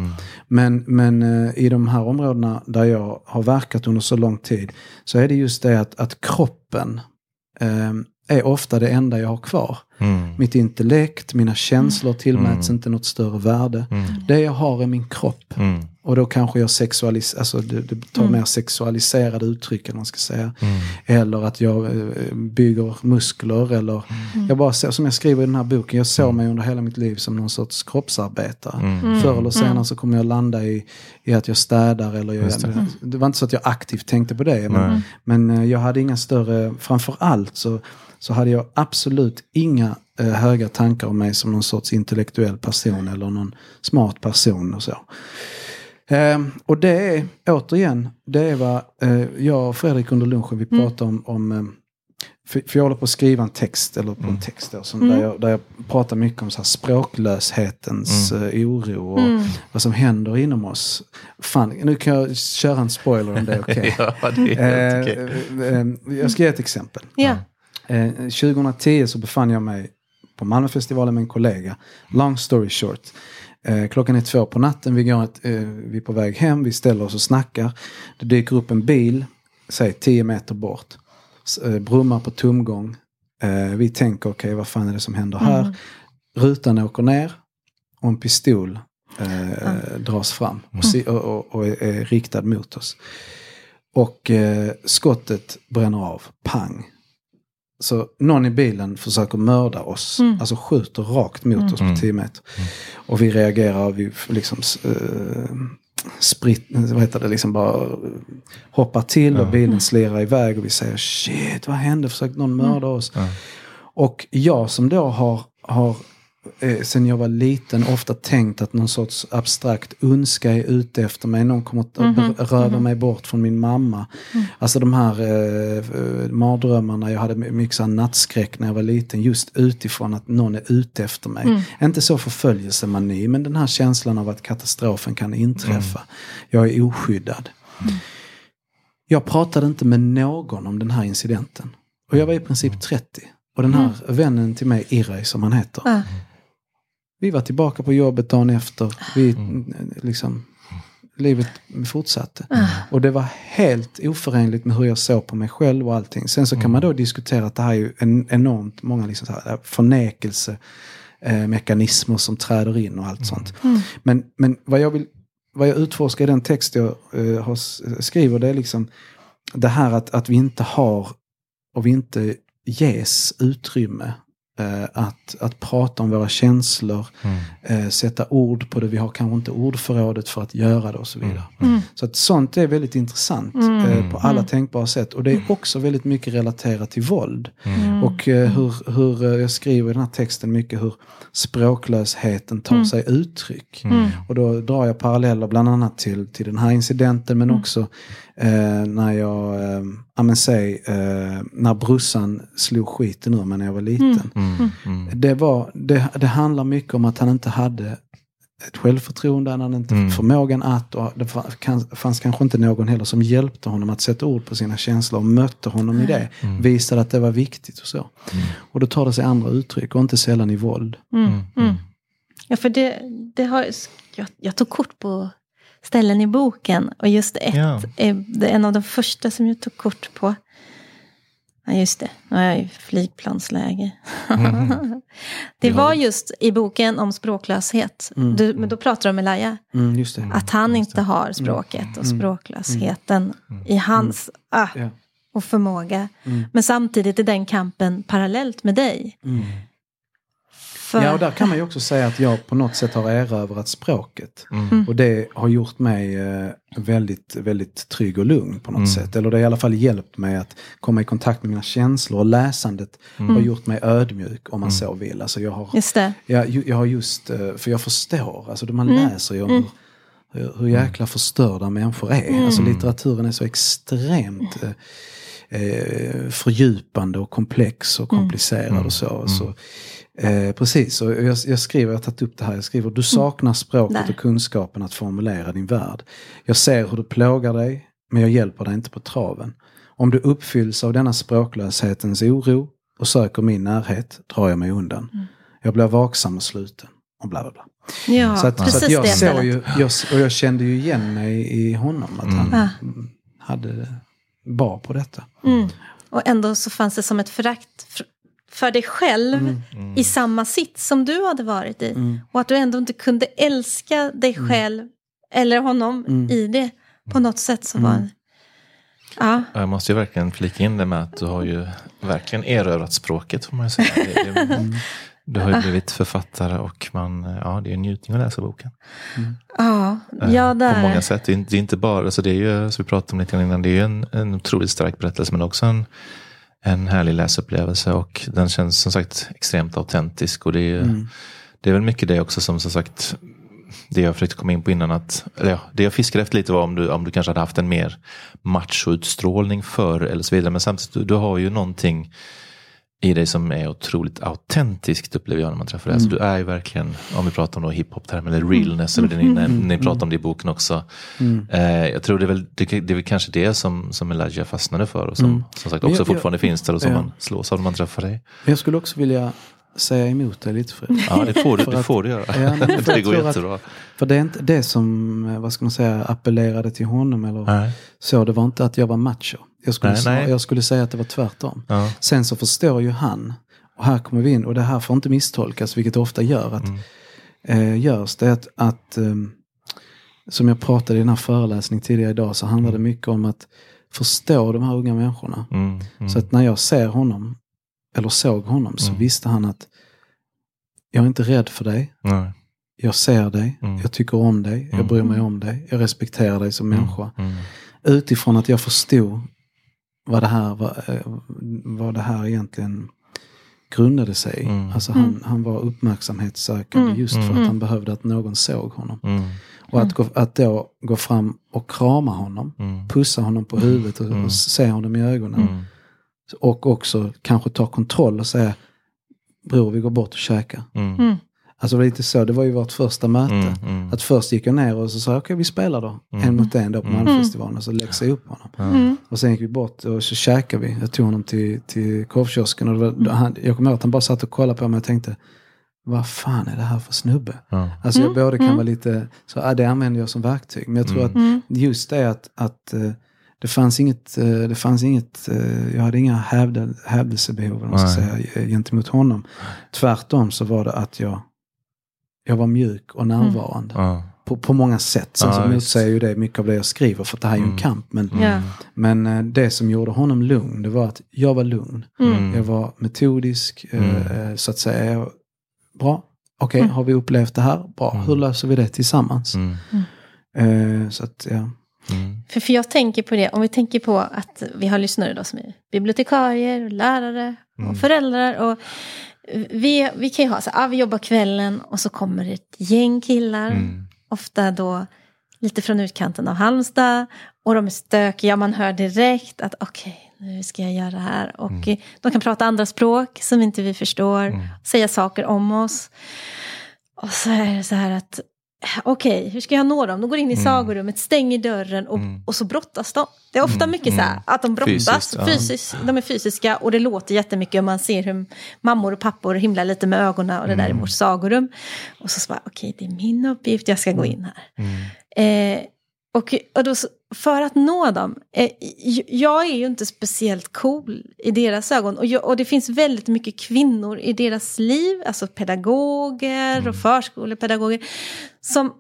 Men, men eh, i de här områdena där jag har verkat under så lång tid så är det just det att, att kroppen eh, är ofta det enda jag har kvar. Mm. Mitt intellekt, mina känslor tillmäts inte något större värde. Det jag har är min kropp. Mm. Och då kanske jag sexualiserar, alltså det, det tar mer sexualiserade uttryck eller man ska säga. Eller att jag eh, bygger muskler eller jag bara ser, som jag skriver i den här boken, jag såg mig under hela mitt liv som någon sorts kroppsarbetare. Förr eller senare så kommer jag landa i, i att jag städar eller jag, det. det. var inte så att jag aktivt tänkte på det. Men, men eh, jag hade inga större, framför allt så, så hade jag absolut inga eh, höga tankar om mig som någon sorts intellektuell person eller någon smart person och så. Ehm, och det är, återigen, det är vad eh, jag och Fredrik under lunchen vi pratade om, om eh, för, för jag håller på att skriva en text, eller på en text då, som, där, jag, där jag pratar mycket om så här språklöshetens eh, oro och vad som händer inom oss. Fan, nu kan jag köra en spoiler om det är okej. [LAUGHS] Ja, det är helt okej. eh, jag ska ge ett exempel. Ja. Eh, 2010 så befann jag mig på Malmöfestivalen med en kollega. Long story short. Eh, klockan är två på natten, vi, går ett, eh, vi är på väg hem, vi ställer oss och snackar. Det dyker upp en bil, säg 10 meter bort. Eh, brummar på tomgång. Eh, vi tänker, okej vad fan är det som händer här? Rutan åker ner och en pistol eh, dras fram och, si- och, och, och är, riktad mot oss. Och eh, skottet bränner av, pang. Så någon i bilen försöker mörda oss, alltså skjuter rakt mot oss på 10 meter. Och vi reagerar, vi liksom eh, spritt, vad heter det, liksom bara eh, hoppar till och bilen slirar iväg och vi säger shit, vad hände? Försökte någon mörda oss? Och jag som då har, har eh, sen jag var liten ofta tänkt att någon sorts abstrakt ondska är ute efter mig. Någon kommer att röva mig bort från min mamma. Alltså de här eh, eh, mardrömmarna, jag hade mycket så nattskräck när jag var liten. Just utifrån att någon är ute efter mig. Inte så förföljelsemani, men den här känslan av att katastrofen kan inträffa. Jag är oskyddad. Jag pratade inte med någon om den här incidenten. Och jag var i princip 30. Och den här vännen till mig, Irej som han heter. Ja. Vi var tillbaka på jobbet dagen efter. Vi, liksom, livet fortsatte. Och det var helt oförenligt med hur jag såg på mig själv och allting. Sen så kan man då diskutera att det här är ju en, enormt många liksom så här, förnekelse eh, mekanismer som träder in och allt sånt. Men, men vad, jag vill, vad jag utforskar i den text jag eh, har, skriver det är liksom det här att, att vi inte har och vi inte ges utrymme eh, att, att prata om våra känslor, eh, sätta ord på det. Vi har kanske inte ordförrådet för att göra det och så vidare. Så att sånt är väldigt intressant eh, på alla tänkbara sätt. Och det är också väldigt mycket relaterat till våld. Och eh, hur, hur eh, jag skriver i den här texten mycket hur språklösheten tar sig uttryck. Och då drar jag paralleller bland annat till, till den här incidenten men också eh, när jag, eh, ja men säg, eh, när brussan slog skiten ur mig när jag var liten. Det, var, det, det handlar mycket om att han inte hade ett självförtroende, han hade inte förmågan att och det fanns kanske inte någon heller som hjälpte honom att sätta ord på sina känslor och mötte honom i det. Visade att det var viktigt och så. Och då tar det sig andra uttryck och inte sällan i våld. Ja, för det, det har, jag, jag tog kort på ställen i boken. Och just ett Ja. är en av de första som jag tog kort på. Ja, just det. Nu är jag i flygplansläge. det var just i boken om språklöshet. Du, men då pratar du om Elijah. Mm. Att han inte har språket och språklösheten i hans ah, Ja. och förmåga. Men samtidigt är den kampen parallellt med dig. För, Ja, och där kan man ju också säga att jag på något sätt har erövrat språket. Och det har gjort mig eh, väldigt, väldigt trygg och lugn på något sätt. Eller det har i alla fall hjälpt mig att komma i kontakt med mina känslor. Och läsandet har gjort mig ödmjuk om man så vill. Alltså jag har, Just det. jag, jag har just, eh, för jag förstår, alltså man läser ju om hur, hur, hur jäkla förstörda människor är. Alltså litteraturen är så extremt eh, eh, fördjupande och komplex och komplicerad och så. så eh, precis, och jag, jag skriver, jag har tagit upp det här, jag skriver du saknar språket Där. och kunskapen att formulera din värld. Jag ser hur du plågar dig, men jag hjälper dig inte på traven. Om du uppfylls av denna språklöshetens oro och söker min närhet drar jag mig undan. Jag blir vaksam och sluten. Och bla bla bla. Ja, så att, så precis att jag det såg ju, jag, och jag kände ju igen mig i honom. Att han Ja. hade det bra på detta. Mm. Och ändå så fanns det som ett förakt för, dig själv i samma sits som du hade varit i. Och att du ändå inte kunde älska dig själv eller honom i det. På något sätt så var Ja, Jag måste ju verkligen flika in det med att du har ju verkligen erövrat språket får man ju säga. Du har ju blivit författare och man, ja, det är en njutning att läsa boken. ja, Eh, ja På många där. sätt. Det är inte, bara, alltså det är ju, som vi pratade om lite grann innan, det är ju en, en otroligt stark berättelse men också en, en härlig läsupplevelse och den känns som sagt extremt autentisk. Och det är, det är väl mycket det också som som sagt det jag försökte komma in på innan att, eller ja, det jag fiskade efter lite var om du, om du kanske hade haft en mer machoutstrålning förr eller så vidare. Men samtidigt, du, du har ju någonting i dig som är otroligt autentiskt upplever jag när man träffar dig. Alltså, du är ju verkligen, om vi pratar om då hiphop-term eller realness, eller det ni, när, ni pratar om det i boken också. Eh, jag tror det är väl, det, det är väl kanske det som, som Elijah fastnade för och som som sagt också jag- fortfarande jag- finns där och som ja. man slås av när man träffar dig. Jag skulle också vilja säga emot dig lite Fred. Ja, det får du, det får du göra. Ja, [LAUGHS] för det går tror att- jättebra. För det är inte det som, eh, vad ska man säga, appellerade till honom eller Nej. så. Det var inte att jag var macho. Jag skulle, Nej, nej. jag skulle säga att det var tvärtom. Ja. Sen så förstår ju han, och här kommer vi in, och det här får inte misstolkas, vilket det ofta gör, att Mm. eh, görs det att, att ehm, som jag pratade i den här föreläsningen tidigare idag, så handlar det mycket om att förstå de här unga människorna. Mm. Mm. Så att när jag ser honom, eller såg honom, så Mm. visste han att jag är inte rädd för dig, Nej. jag ser dig, Mm. jag tycker om dig, jag Mm. bryr mig om dig, jag respekterar dig som människa. Mm. Utifrån att jag förstod vad det här, var, eh, vad det här egentligen grundade sig. Mm. Alltså han, han var uppmärksamhetssökande Mm. just för Mm. att han behövde att någon såg honom. Mm. Och att, gå, att då gå fram och krama honom, Mm. pussa honom på huvudet och, Mm. och se honom i ögonen. Mm. Och också kanske ta kontroll och säga Bror, vi går bort och käkar. Alltså det var lite så, det var ju vårt första möte. Mm. Mm. Att först gick jag ner och så sa jag, okej vi spelar då. Mm. En mot en då på Mm. Malmfestivalen och så läxade jag upp honom. Ja. Mm. Och sen gick vi bort och så käkade vi. Jag tog honom till, till korvkiosken och var, då han, jag kommer ihåg att han bara satt och kollade på mig och tänkte, vad fan är det här för snubbe? Ja. Alltså jag Mm, både kan mm. vara lite, så ah, det använder jag som verktyg. Men jag tror Mm. att just det att, att eh, det fanns inget, eh, det fanns inget eh, jag hade inga hävde, hävdelsebehov säga, gentemot honom. Tvärtom så var det att jag, jag var mjuk och närvarande. Ja. På, på många sätt. Sen Ja, så motsäger ju det mycket av det jag skriver för att det här är ju en Mm. kamp. Men, Mm. Men eh, det som gjorde honom lugn det var att jag var lugn. Mm. Jag var metodisk eh, Mm. så att säga. Bra, okej Mm. har vi upplevt det här? Bra, Mm. hur löser vi det tillsammans? Mm. Eh, så att ja. Mm. För, för jag tänker på det, om vi tänker på att vi har lyssnare då som är bibliotekarier, lärare och Mm. föräldrar. Och vi, vi kan ju ha så ah, vi jobbar kvällen och så kommer det ett gäng killar. Mm. Ofta då lite från utkanten av Halmstad. Och de är stökiga, man hör direkt att okej, nu ska jag göra det här. Och Mm. de kan prata andra språk som inte vi förstår. Mm. Säga saker om oss. Och så är det så här att okej, hur ska jag nå dem? De går in i Mm. sagorummet, stänger dörren och, Mm. och så brottas de. Det är ofta Mm, mycket så här mm. att de brottas. Fysiskt, ja. Fysiskt, de är fysiska och det låter jättemycket och man ser hur mammor och pappor himlar lite med ögonen och det där är Mm. vårt sagorum. Och så bara, okej, det är min uppgift, jag ska gå in här. Mm. Eh, och, och då, så- för att nå dem, eh, jag är ju inte speciellt cool i deras ögon. Och, jag, och det finns väldigt mycket kvinnor i deras liv, alltså pedagoger Mm. och förskolepedagoger, som,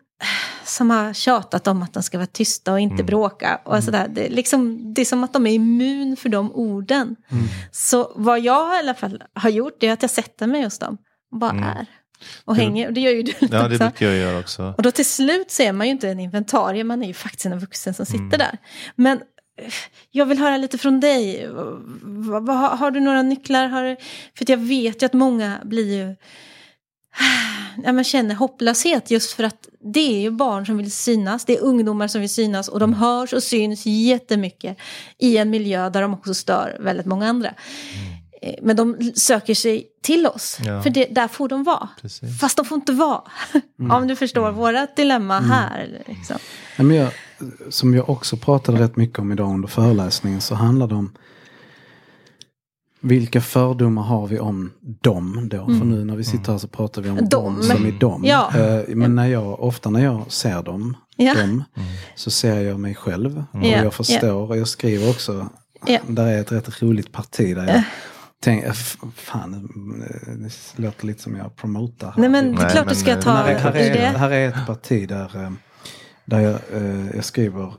som har tjatat om att de ska vara tysta och inte Mm. bråka. Och sådär. Det, är liksom, det är som att de är immun för de orden. Mm. Så vad jag i alla fall har gjort är att jag sätter mig hos dem och bara Mm. är. Och hänger, och det gör ju du Ja, det brukar jag göra också. Och då till slut så är man ju inte en inventarie, man är ju faktiskt en vuxen som sitter Mm. där. Men eh, jag vill höra lite från dig. Har, du några nycklar? Har, för jag vet ju att många blir ju... [SIGHS] Ja, man känner hopplöshet just för att det är ju barn som vill synas. Det är ungdomar som vill synas och Mm. de hörs och syns jättemycket i en miljö där de också stör väldigt många andra. Eh, Men de söker sig till oss, Mm. Ja. för det, där får de vara. Precis. Fast de får inte vara. [LAUGHS] Om du förstår vårat dilemma här. Liksom. Ja, men jag, som jag också pratade rätt mycket om idag under föreläsningen så handlar det om vilka fördomar har vi om dem då? För nu när vi sitter här så pratar vi om Dem. som i dem. Ja. Eh, Men när jag, ofta när jag ser dem, Ja. dem så ser jag mig själv. Och Ja, jag förstår och jag skriver också. Ja. Där är ett rätt roligt parti där jag tänker, eh, fan, eh, det låter lite som jag promotar. här. Nej men det är Nej, klart men, du ska ta här, är, här, är, det. här är ett parti där, eh, där jag, jag skriver,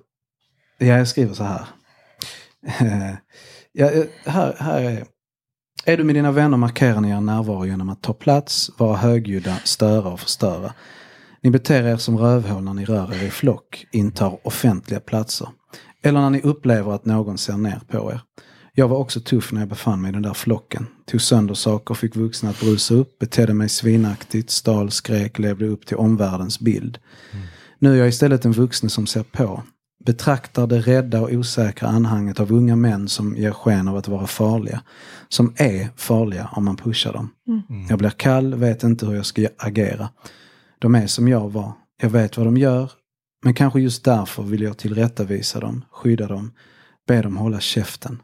ja jag skriver så här. [LAUGHS] Ja, här, här är, är du med dina vänner markerar ni er närvaro genom att ta plats, vara högljudda, störa och förstöra. Ni beter er som rövhål när ni rör er i flock, intar offentliga platser. Eller när ni upplever att någon ser ner på er. Jag var också tuff när jag befann mig i den där flocken. Tog sönder saker, fick vuxna att brusa upp, betedde mig svinaktigt, stal, skrek, levde upp till omvärldens bild. Nu är jag istället en vuxen som ser på. Betraktar det rädda och osäkra anhanget av unga män som ger sken av att vara farliga. Som är farliga om man pushar dem. Jag blir kall, vet inte hur jag ska agera. De är som jag var. Jag vet vad de gör. Men kanske just därför vill jag tillrättavisa dem, skydda dem, be dem hålla käften.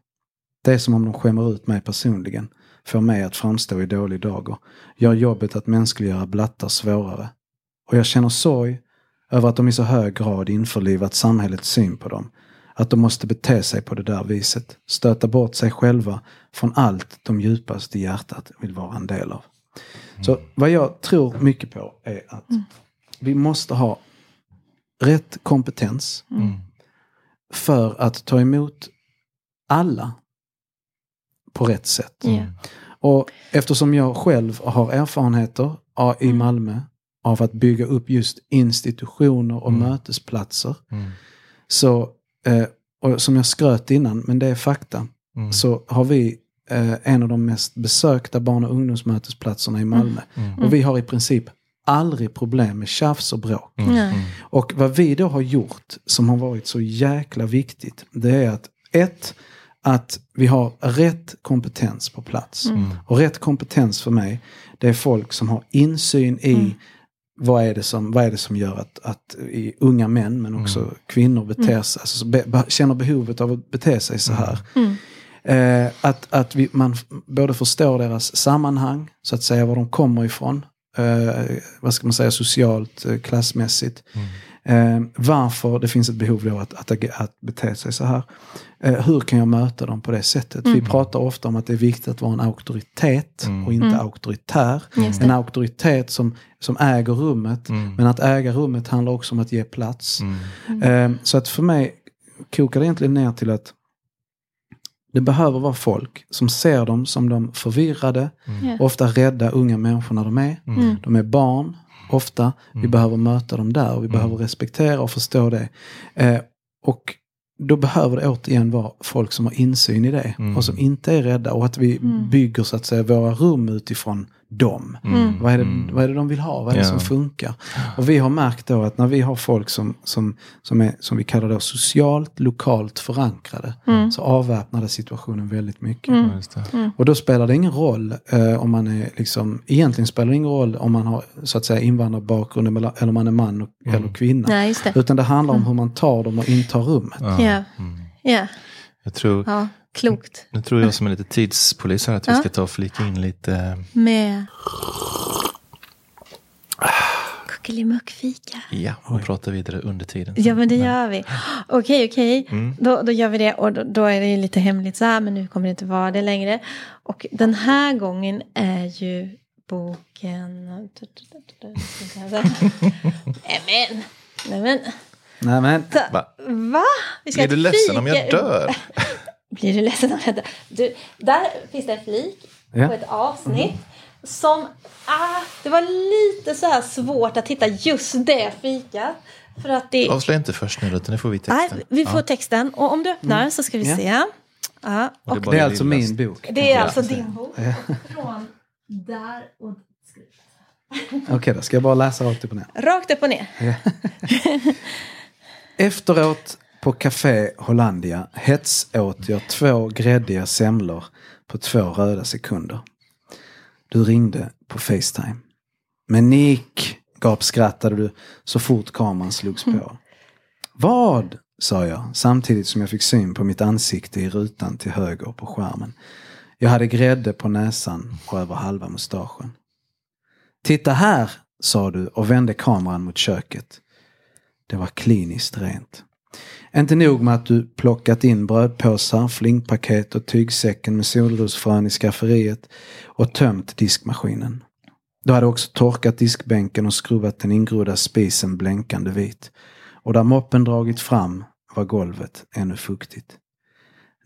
Det är som om de skämmer ut mig personligen. får mig att framstå i dålig dager. Gör jobbet att mänskliggöra blattar svårare. Och jag känner sorg över att de i så hög grad införlivat samhällets syn på dem. Att de måste bete sig på det där viset. Stöta bort sig själva från allt de djupast i hjärtat vill vara en del av. Så vad jag tror mycket på är att vi måste ha rätt kompetens Mm. för att ta emot alla på rätt sätt. Ja. Och eftersom jag själv har erfarenheter i Mm. Malmö av att bygga upp just institutioner och Mm. mötesplatser. Mm. Så, eh, och som jag skröt innan, men det är fakta, Mm. så har vi eh, en av de mest besökta barn och ungdomsmötesplatserna i Malmö. Mm. Och vi har i princip aldrig problem med tjafs och bråk. Mm. Mm. Och vad vi då har gjort som har varit så jäkla viktigt, det är att ett, att vi har rätt kompetens på plats. Mm. Och rätt kompetens för mig, det är folk som har insyn i Mm. vad, är det som, vad är det som gör att, att i unga män men också Mm. kvinnor beter sig, alltså, be, känner behovet av att bete sig så här. Mm. Eh, att att vi, man både förstår deras sammanhang, så att säga var de kommer ifrån. Eh, vad ska man säga, socialt, eh, klassmässigt. Eh, varför det finns ett behov då att, att, att bete sig så här. Eh, hur kan jag möta dem på det sättet? Vi pratar ofta om att det är viktigt att vara en auktoritet Mm. och inte Mm. auktoritär. En auktoritet som, som äger rummet. Mm. Men att äga rummet handlar också om att ge plats. Mm. Eh, så att för mig kokar det egentligen ner till att det behöver vara folk som ser dem som de förvirrade, Ja. ofta rädda unga människorna de är. Mm. De är barn, ofta. Vi Mm. behöver möta dem där och vi behöver respektera och förstå det. Eh, och då behöver det återigen vara folk som har insyn i det Mm. och som inte är rädda och att vi Mm. bygger så att säga våra rum utifrån dem. Mm. Vad är, det, Mm. vad är det de vill ha? Vad är det Ja. som funkar? Och vi har märkt då att när vi har folk som, som, som, är, som vi kallar då socialt, lokalt förankrade, Mm. så avväpnar det situationen väldigt mycket. Mm. Det. Och då spelar det ingen roll eh, om man är liksom, egentligen spelar det ingen roll om man har så att säga invandrarbakgrund eller, eller om man är man och, Mm. eller kvinna. Nej, det. Utan det handlar om hur man tar dem och intar rummet. Ja. Ja. Mm. Ja. Jag tror, ja, klokt. nu tror jag som är lite tidspolis här att vi Ja. ska ta och flika in lite. Med kuckelimuckfika. Ja, och prata vidare under tiden. Ja, men det gör vi. Okej, okej. Mm. Då, då gör vi det. Och då, då är det ju lite hemligt så här, men nu kommer det inte vara det längre. Och den här gången är ju boken... Nämen! Nämen! Nej men, Så- Va? Va? Vi ska Blir du ledsen om jag dör? [LAUGHS] Blir du ledsen jag dör? Du, där finns det en flik Ja. på ett avsnitt. Som, ah, det var lite så här svårt att hitta just det fikat. För att det... Avslöja inte först nu utan nu får vi Nej, texten. vi får Ja. texten. Och om du öppnar så ska vi Ja. se. Ja, Och och bara det är alltså min bok. det är Ja. alltså din bok. Från där och Okej, då ska jag bara läsa rakt upp och ner. rakt upp och ner. [LAUGHS] Efteråt på Café Hollandia hetsåt jag två gräddiga semlor på två röda sekunder. Du ringde på Facetime. Men Nick, gapskrattade du så fort kameran slogs på. Vad? sa jag samtidigt som jag fick syn på mitt ansikte i rutan till höger på skärmen. Jag hade grädde på näsan och över halva mustaschen. Titta här, sa du och vände kameran mot köket. Det var kliniskt rent. Inte nog med att du plockat in brödpåsar, flingpaket och tygsäcken med solrosfrön i skafferiet och tömt diskmaskinen. Du hade också torkat diskbänken och skruvat den ingrodda spisen blänkande vit. Och där moppen dragit fram var golvet ännu fuktigt.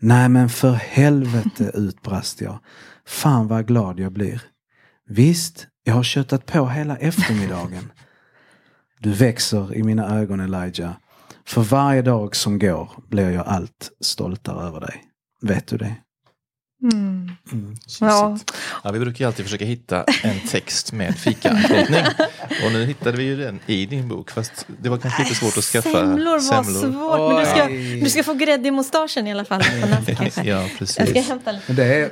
Nej men för helvete [LAUGHS] utbrast jag. Fan vad glad jag blir. Visst, jag har köttat på hela eftermiddagen. [LAUGHS] Du växer i mina ögon Elijah. För varje dag som går blir jag allt stoltare över dig. Vet du det? Mm. Ja. Ja, vi brukar ju alltid försöka hitta en text med fikaanknytning. Och nu hittade vi ju den i din bok. Fast det var kanske lite svårt att skaffa Semlor var svårt. Men du ska, du ska få grädde i mustaschen i alla fall. På. [LAUGHS] Ja, Jag ska precis. hämta lite. Det är...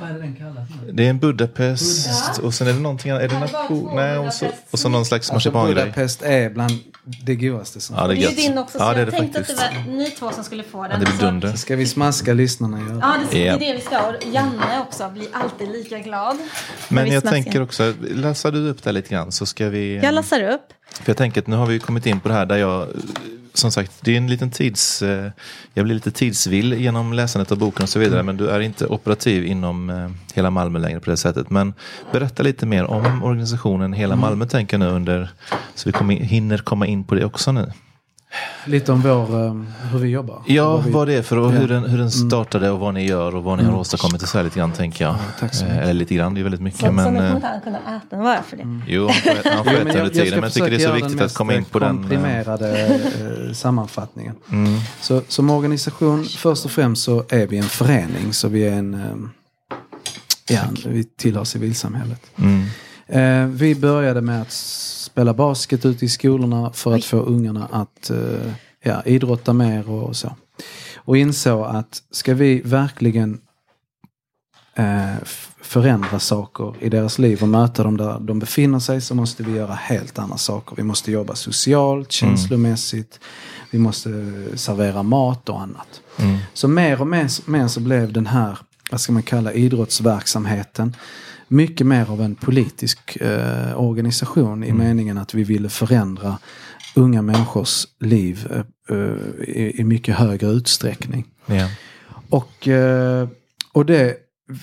Vad är det den kallas nu? Det är en Budapest och sen är det någonting annat. Är det Napo? Nej, och så, Budapest. och så någon slags Alltså marsipangrej. Budapest är bland det godaste som Ja, det Det är är ju din också, så Ja, det är jag det tänkte faktiskt. att det var ni två som skulle få den. Ja, det blir så- dunder. Ska vi smaska lyssnarna? Ja. Ja, det, är det vi ska. Och Janne också blir alltid lika glad. Men jag tänker också, läsar du upp det lite grann så ska vi... Jag lassar upp. För jag tänker att nu har vi kommit in på det här där jag, som sagt, det är en liten tids... eh, Jag blir lite tidsvill genom läsandet av boken och så vidare. Men du är inte operativ inom eh, hela Malmö längre på det sättet. Men berätta lite mer om organisationen Hela Malmö tänker jag nu under... Så vi kommer, in- hinner komma in på det också nu. Lite om vår, eh, hur vi jobbar. Ja, Vad vi, vad det är för och Ja. hur den, hur den startade och vad ni gör och vad ni har åstadkommit och så här lite grann tänker jag. tack så Eh, mycket. Eller lite grann, det är väldigt mycket. Så, så men, nu kommer eh, inte han kunna äta den bara för det. Jo, han får [LAUGHS] äta, men jag, under jag tiden. ska Men jag tycker det är så viktigt att komma in på den. komprimerade sammanfattningen. Mm, Så som organisation, först och främst så är vi en förening. Så vi är en, ja, vi tillhör civilsamhället. mm, vi började med att spela basket ute i skolorna för att få ungarna att eh, ja, idrotta mer och så. Och insåg att ska vi verkligen eh, förändra saker i deras liv och möta dem där de befinner sig så måste vi göra helt andra saker. Vi måste jobba socialt, känslomässigt, vi måste servera mat och annat. mm, Så mer och mer, mer så blev den här, vad ska man kalla idrottsverksamheten, mycket mer av en politisk eh, organisation i meningen att vi ville förändra unga människors liv eh, eh, i, i mycket högre utsträckning. ja. Och, eh, och det,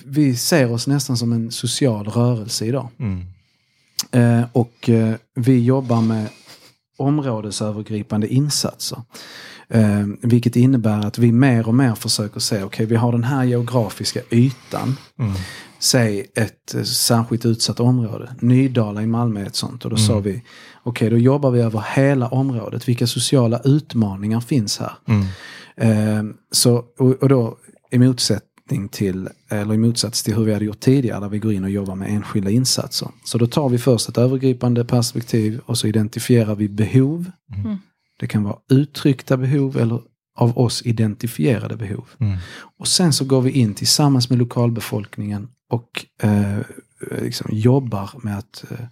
vi ser oss nästan som en social rörelse idag. Mm, Eh, och eh, vi jobbar med områdesövergripande insatser. Eh, vilket innebär att vi mer och mer försöker se, okej vi har den här geografiska ytan. mm, Säg ett eh, särskilt utsatt område. Nydala i Malmö är ett sånt. Och då sa vi, okej då jobbar vi över hela området. Vilka sociala utmaningar finns här? mm, Eh, så, och, och då i motsättning till, eller i motsats till hur vi hade gjort tidigare där vi går in och jobbar med enskilda insatser. Så då tar vi först ett övergripande perspektiv och så identifierar vi behov. Mm. Det kan vara uttryckta behov eller av oss identifierade behov. mm, Och sen så går vi in tillsammans med lokalbefolkningen och eh, liksom jobbar med att eh,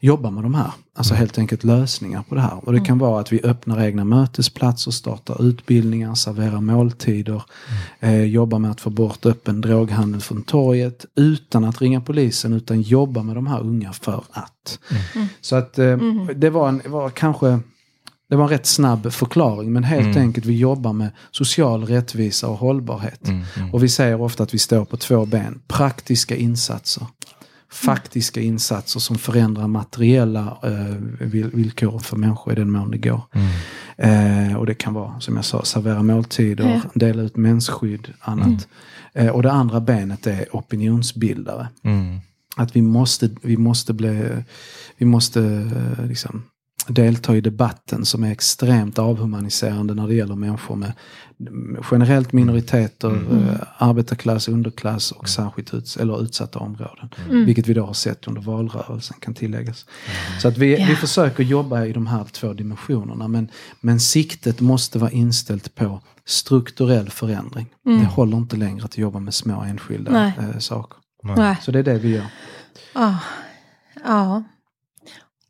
jobba med de här. Alltså helt enkelt lösningar på det här. Och det kan vara att vi öppnar egna mötesplatser, startar utbildningar, serverar måltider, eh, jobbar med att få bort öppen droghandel från torget utan att ringa polisen utan jobba med de här unga för att. Så att eh, det var, en, var kanske det var en rätt snabb förklaring men helt enkelt vi jobbar med social rättvisa och hållbarhet. mm, mm. Och vi säger ofta att vi står på två ben. Praktiska insatser. Faktiska insatser som förändrar materiella eh, vill- villkor för människor i den mån det går. Eh, och det kan vara, som jag sa, servera måltider, dela ut mensskydd, annat. Eh, och det andra benet är opinionsbildare. Mm, Att vi måste, vi måste bli, vi måste eh, liksom delta i debatten som är extremt avhumaniserande när det gäller människor med med generellt minoriteter, eh, arbetarklass, underklass och särskilt uts eller utsatta områden. Vilket vi då har sett under valrörelsen kan tilläggas. Så att vi, Ja. vi försöker jobba i de här två dimensionerna men, men siktet måste vara inställt på strukturell förändring. Det håller inte längre att jobba med små enskilda Nej. eh, saker. Nej. Så det är det vi gör. Ja. ja.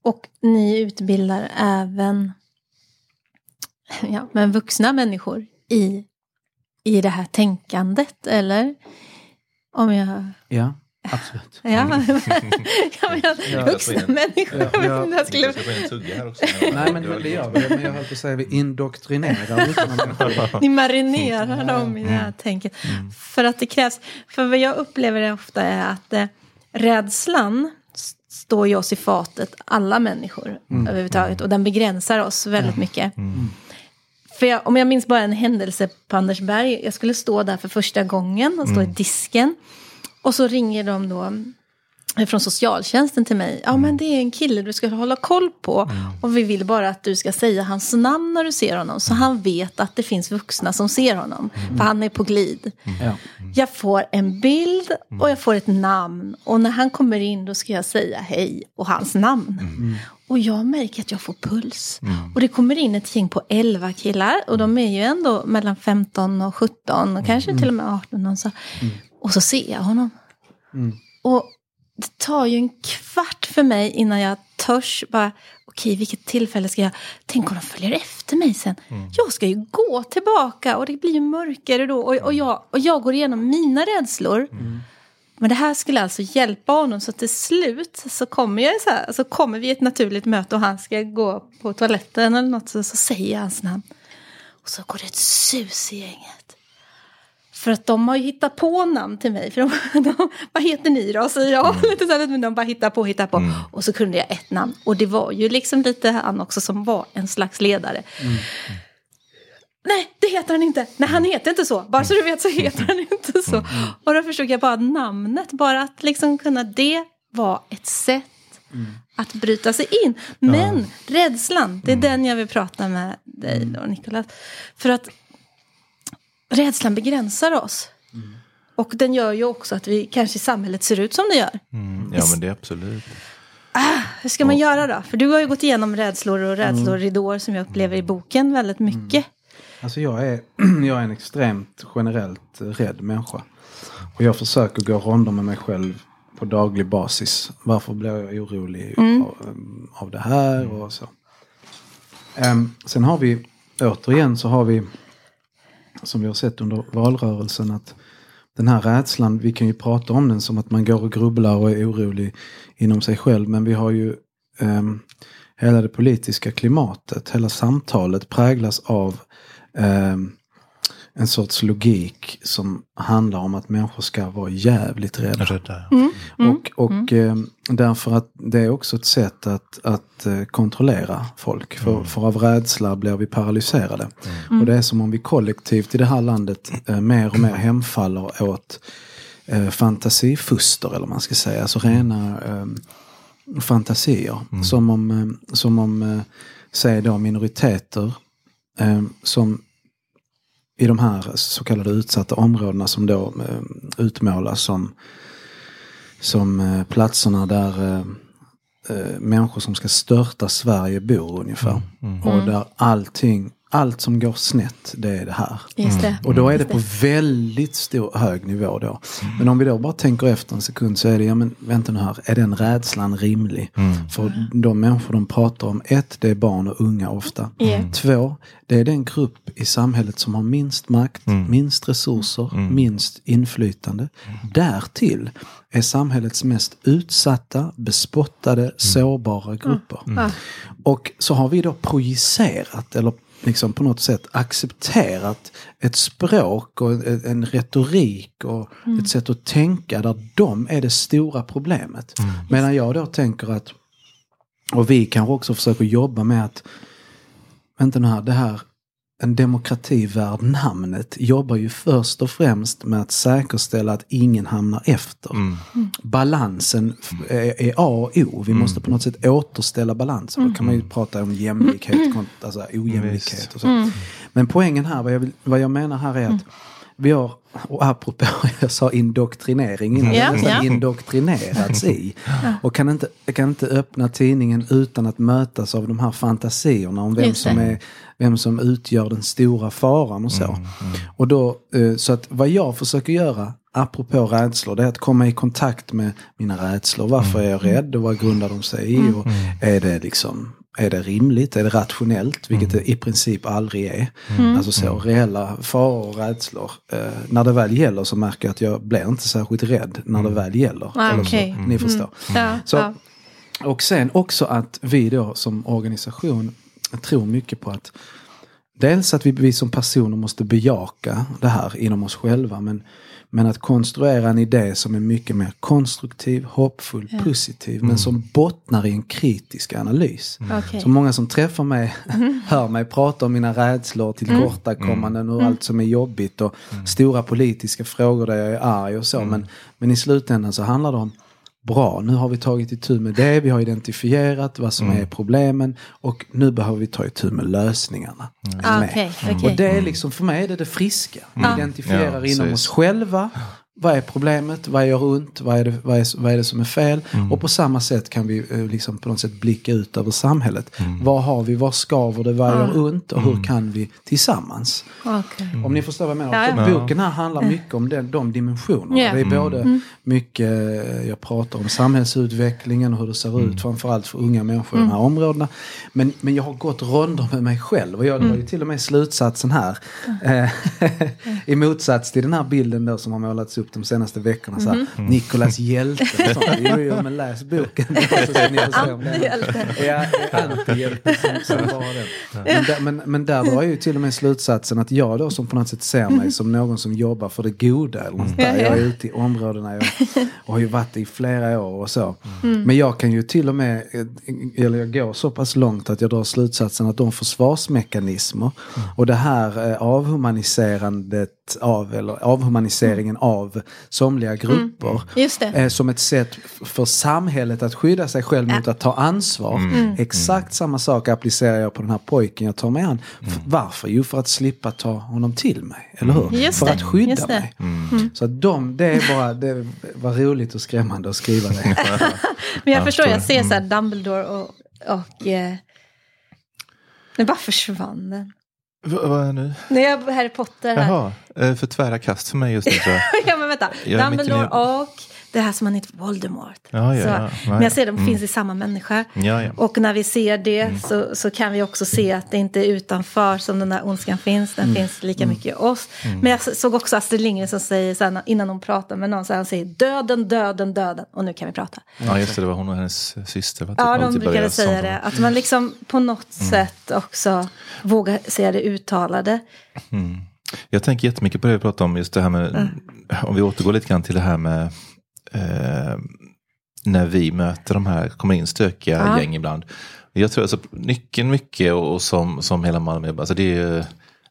Och ni utbildar även ja, men vuxna människor i, i det här tänkandet, eller? Om jag... Ja, absolut. Ja, ja [LAUGHS] men jag, vuxna jag in- människor. Ja, ja. Jag inte, jag skulle... Jag ska få in tugga här också. [LAUGHS] Nej men det gör vi. Men jag höll på att säga vi indoktrinerar vuxna människor. Ni marinerar dem i det här tänket. För att det krävs. För vad jag upplever det ofta är att eh, rädslan står ju oss i fatet, alla människor överhuvudtaget. Och den begränsar oss väldigt mycket. För jag, om jag minns bara en händelse på Andersberg. Jag skulle stå där för första gången och stå i disken. Och så ringer de då från socialtjänsten till mig. Ja men det är en kille du ska hålla koll på. Och vi vill bara att du ska säga hans namn när du ser honom. Så han vet att det finns vuxna som ser honom. För han är på glid. Ja. Jag får en bild och jag får ett namn. Och när han kommer in då ska jag säga hej och hans namn. Och jag märker att jag får puls. Och det kommer in ett gäng på 11 killar. Och de är ju ändå mellan 15 och 17 och kanske till och med 18. Och så. Och så ser jag honom. Och det tar ju en kvart för mig innan jag törs bara, okej vilket tillfälle ska jag, tänk om de följer efter mig sen. Jag ska ju gå tillbaka och det blir ju mörkare då. Och, och, jag, och jag går igenom mina rädslor. Men det här skulle alltså hjälpa honom så till slut så kommer, jag så här, så kommer vi ett naturligt möte och han ska gå på toaletten eller något så, så säger jag hans namn. Och så går det ett sus i gänget. För att de har ju hittat på namn till mig. För de, [LAUGHS] de, vad heter ni då? Säger jag. Lite så här, de bara hittar på, hittar på. Och så kunde jag ett namn. Och det var ju liksom lite han också som var en slags ledare. Nej, det heter han inte. Nej, han heter inte så. Bara så du vet så heter han inte så. Och då förstod jag bara namnet. Bara att liksom kunna det var ett sätt att bryta sig in. Men rädslan, det är den jag vill prata med dig då, Nicolas. För att rädslan begränsar oss. Och den gör ju också att vi kanske i samhället ser ut som det gör. Mm, ja men det är absolut. Hur ska man göra då? För du har ju gått igenom rädslor och rädsloridåer som jag upplever i boken väldigt mycket. Alltså jag är, [CLEARS THROAT] jag är en extremt generellt rädd människa. Och jag försöker gå ronder med mig själv på daglig basis. Varför blir jag orolig av, av det här och så. Ehm, sen har vi, återigen så har vi, som vi har sett under valrörelsen, att den här rädslan, vi kan ju prata om den som att man går och grubblar och är orolig inom sig själv. Men vi har ju ehm, hela det politiska klimatet, hela samtalet präglas av ehm, en sorts logik som handlar om att människor ska vara jävligt rädda. Rädda. Och, och eh, därför att det är också ett sätt att, att eh, kontrollera folk. För, för av rädsla blir vi paralyserade. Och det är som om vi kollektivt i det här landet eh, mer och mer hemfaller åt eh, fantasifuster eller man ska säga. Alltså rena eh, fantasier. Som om, eh, som om eh, säg då minoriteter eh, som i de här så kallade utsatta områdena som då eh, utmålas som, som eh, platserna där eh, människor som ska störta Sverige bor ungefär. Och där allting, allt som går snett, det är det här. Just det. Och då är det på väldigt stor, hög nivå då. Men om vi då bara tänker efter en sekund så är det, ja men vänta nu här, är den rädslan rimlig? För de människor de pratar om, ett, det är barn och unga ofta. Ja. Två, det är den grupp i samhället som har minst makt, minst resurser, minst inflytande. Därtill är samhällets mest utsatta, bespottade, sårbara grupper. Och så har vi då projicerat, eller liksom på något sätt accepterat ett språk och en en retorik och ett sätt att tänka där de är det stora problemet. Medan jag då tänker att, och vi kanske också försöker jobba med att, vänta nu här, det här, en demokrati värd namnet jobbar ju först och främst med att säkerställa att ingen hamnar efter. Balansen f- är, är A och O. Vi måste på något sätt återställa balansen. Då kan man ju prata om jämlikhet kontra alltså ojämlikhet. Och så. Men poängen här, vad jag, vill, vad jag menar här är att vi har, och apropå, [LAUGHS] jag sa indoktrinering innan, Ja, vi har nästan ja. indoktrinerats i. Och kan inte, kan inte öppna tidningen utan att mötas av de här fantasierna om vem som, är, vem som utgör den stora faran och så. Och då, eh, så att vad jag försöker göra, apropå rädslor, det är att komma i kontakt med mina rädslor. Varför är jag rädd och vad grundar de sig i? Och är det liksom är det rimligt? Är det rationellt? Vilket det i princip aldrig är. Alltså så reella faror och rädslor. Eh, när det väl gäller så märker jag att jag blir inte särskilt rädd när det väl gäller. Ah, Eller så, okej. Ni förstår. Ja, Så, ja. Och sen också att vi då som organisation tror mycket på att dels att vi, vi som personer måste bejaka det här inom oss själva. Men, men att konstruera en idé som är mycket mer konstruktiv, hoppfull, positiv. Men som bottnar i en kritisk analys. Okej. Så många som träffar mig [LAUGHS] hör mig prata om mina rädslor, tillkortakommanden och allt som är jobbigt och stora politiska frågor där jag är arg och så. Men, men i slutändan så handlar det om Bra, nu har vi tagit itu med det, vi har identifierat vad som är problemen och nu behöver vi ta itu med lösningarna. Ah, Med. okej, okej. Och det är liksom, för mig är det det friska. Vi identifierar Ja, inom precis. oss själva vad är problemet? Vad gör ont? Vad är det, vad är, vad är det som är fel? Och på samma sätt kan vi eh, liksom på något sätt blicka ut över samhället. Vad har vi? Vad skaver det? Vad gör ont? Och hur kan vi tillsammans? Okej. Om ni förstår vad jag menar. Ja, Boken här handlar mycket om den, de dimensionerna. Ja. Det är både mycket, eh, jag pratar om samhällsutvecklingen och hur det ser ut framförallt för unga människor i de här områdena. Men, men jag har gått ronder med mig själv och jag drar ju till och med slutsatsen här. Eh, [LAUGHS] I motsats till den här bilden då som har målats upp de senaste veckorna. Så här, Nikolas [LAUGHS] hjälte. och sånt. Jo, jo, men läs boken. [LAUGHS] så ska ni få se om det är- Antihjälte. Ja, det är antihjälte som, som bara den. Men, där, men, men där drar jag ju till och med slutsatsen att jag då som på något sätt ser mig som någon som jobbar för det goda. Eller något där. Ja, ja. Jag är ute i områdena jag, och har ju varit i flera år och så. Men jag kan ju till och med, eller jag går så pass långt att jag drar slutsatsen att de försvarsmekanismer och det här eh, avhumaniserandet av, eller avhumaniseringen av somliga grupper Just det. eh, som ett sätt för samhället att skydda sig själv mot att ta ansvar. Mm. Exakt samma sak applicerar jag på den här pojken jag tar mig an. F- Varför? Jo, för att slippa ta honom till mig. Eller hur? Just för det, att skydda mig. Så att de, det är bara, det var roligt och skrämmande att skriva det. [LAUGHS] Men jag Ja, förstår, jag ser så här Dumbledore och... och eh, nu bara försvann den. V- vad är nu? Nu är jag Harry Potter här. Jaha, eh, för tvära kast för mig just nu tror jag. [LAUGHS] ja men vänta. Jag Dumbledore och det här som han heter Voldemort. Ja, ja, så, ja. Men jag ser ja. de finns i samma människa. Och när vi ser det så, så kan vi också se att det inte är utanför som den där ondskan finns. Den finns lika mycket i oss. Men jag såg också Astrid Lindgren som säger så här, innan hon pratar med någon så här, han säger döden, döden, döden. Och nu kan vi prata. ja, just det. Det var hon och hennes syster. Va? Typ, Ja, de brukade säga som- det. Att man liksom på något sätt också vågar säga det uttalade. Jag tänker jättemycket på det vi pratade om, just det här med, om vi återgår lite grann till det här med eh, när vi möter de här, kommer in stökiga Ja. gäng ibland. Jag tror alltså nyckeln mycket och, och som, som hela Malmö, alltså det är ju,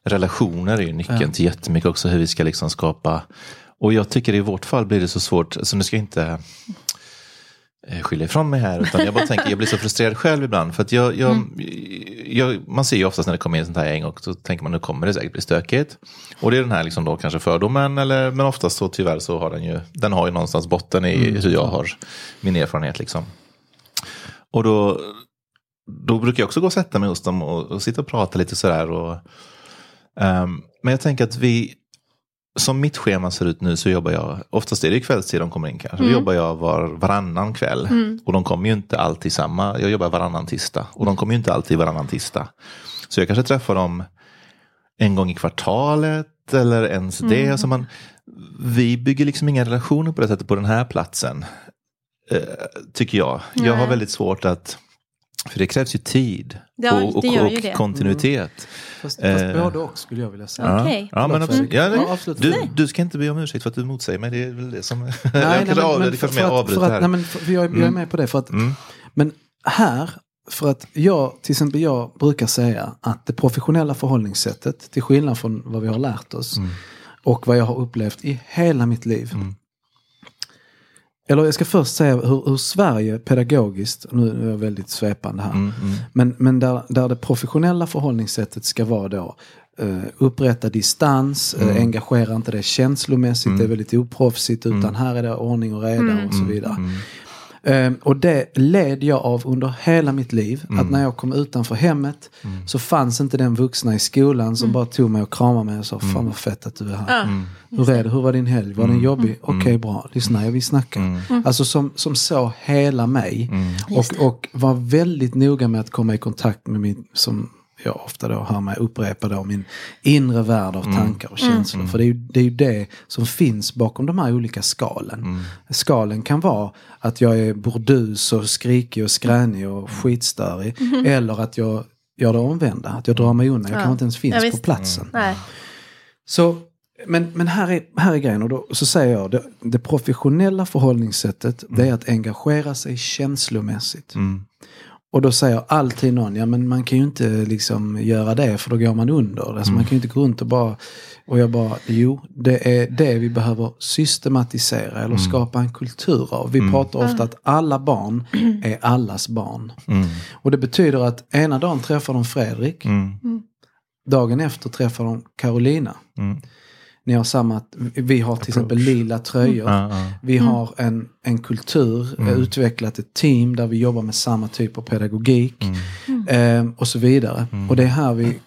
relationer är ju nyckeln Ja. till jättemycket också hur vi ska liksom skapa. Och jag tycker i vårt fall blir det så svårt, alltså nu ska jag inte skylla ifrån mig här. Utan jag bara tänker, jag blir så frustrerad själv ibland. För att jag, jag, jag, man ser ju oftast när det kommer in sånt här gäng och så tänker man nu kommer det säkert bli stökigt. Och det är den här liksom då kanske fördomen, eller, men oftast så tyvärr så har den ju, den har ju någonstans botten i hur jag har min erfarenhet liksom. Och då, då brukar jag också gå och sätta mig hos dem och, och sitta och prata lite sådär. Och, ehm, men jag tänker att vi, som mitt schema ser ut nu så jobbar jag, oftast är det kvällstid de kommer in kanske, då jobbar jag var, varannan kväll. Och de kommer ju inte alltid samma, jag jobbar varannan tisdag. Och de kommer ju inte alltid varannan tisdag. Så jag kanske träffar dem en gång i kvartalet eller ens det. Alltså man, vi bygger liksom inga relationer på det sättet på den här platsen. Eh, tycker jag. Jag har Nej. väldigt svårt att, för det krävs ju tid. Ja, och och, och kontinuitet. Fast, fast Eh. både och skulle jag vilja säga. Ja. Okej. Ja, men absolut. Nej, Ja, absolut. du, du ska inte be om ursäkt för att du motsäger mig. Det är väl det som... Nej, [LAUGHS] jag kanske, avbryter här. nej, men för- är- jag är med på det. För att, Mm. Men här, för att jag, till exempel jag brukar säga att det professionella förhållningssättet, till skillnad från vad vi har lärt oss Mm. och vad jag har upplevt i hela mitt liv. Eller jag ska först säga hur, hur Sverige pedagogiskt, nu är jag väldigt svepande här, Mm, mm. men, men där, där det professionella förhållningssättet ska vara då eh, upprätta distans, Mm. eh, engagera inte det känslomässigt, det är väldigt oproffsigt Mm. utan här är det ordning och reda och så vidare. Eh, och det led jag av under hela mitt liv. Mm. Att när jag kom utanför hemmet så fanns inte den vuxna i skolan som bara tog mig och kramade mig och sa Mm. fan vad fett att du är här. Hur är det? Hur var din helg? Var den jobbig? Mm. Okej bra, lyssna jag vill snacka. Alltså som, som såg hela mig. Mm. Och, och var väldigt noga med att komma i kontakt med min, som jag ofta då hör mig upprepa då, min inre värld av tankar och känslor. För det är, ju, det är ju det som finns bakom de här olika skalen. Skalen kan vara att jag är burdus och skrikig och skränig och skitstörig. Eller att jag gör det omvända, att jag drar mig undan. Jag Ja. kanske inte ens finns Ja, på platsen. Nej. Så, men men här, är, här är grejen och då, så säger jag det, det professionella förhållningssättet det är att engagera sig känslomässigt. Mm. Och då säger alltid någon, ja men man kan ju inte liksom göra det för då går man under. Alltså man kan ju inte gå runt och bara, och jag bara, jo det är det vi behöver systematisera eller skapa en kultur av. Vi pratar ofta att alla barn [CLEARS THROAT] är allas barn. Mm. Och det betyder att ena dagen träffar de Fredrik, Mm. dagen efter träffar de Carolina. Mm. ni har samma, vi har till exempel lila tröjor. Ja. Vi har en, en kultur, eh, utvecklat ett team där vi jobbar med samma typ av pedagogik. Eh, och så vidare. Och det är här vi,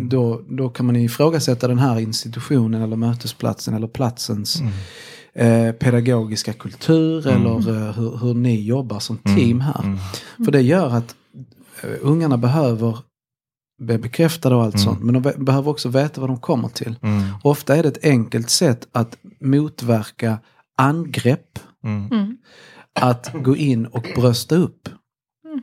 då, då kan man ifrågasätta den här institutionen eller mötesplatsen eller platsens eh, pedagogiska kultur eller eh, hur, hur ni jobbar som team här. För det gör att eh, ungarna behöver bli bekräftade och allt sånt. Men de be- behöver också veta vad de kommer till. Mm. Ofta är det ett enkelt sätt att motverka angrepp. Mm. Att gå in och brösta upp.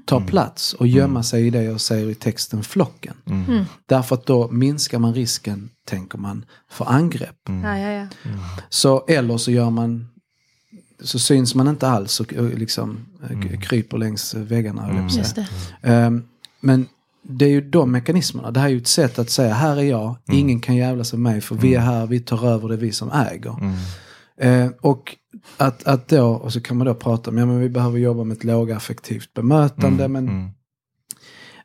Ta plats och gömma sig i det jag säger i texten flocken. Mm. Därför att då minskar man risken, tänker man, för angrepp. Ja, ja, ja. Så, eller så gör man så syns man inte alls och, och liksom eh, kryper längs väggarna. det. Ehm, men det är ju de mekanismerna. Det här är ju ett sätt att säga här är jag, ingen kan jävla sig med för vi är här, vi tar över, det vi som äger. Eh, och att, att då, och så kan man då prata om, ja men vi behöver jobba med ett lågaffektivt bemötande. Men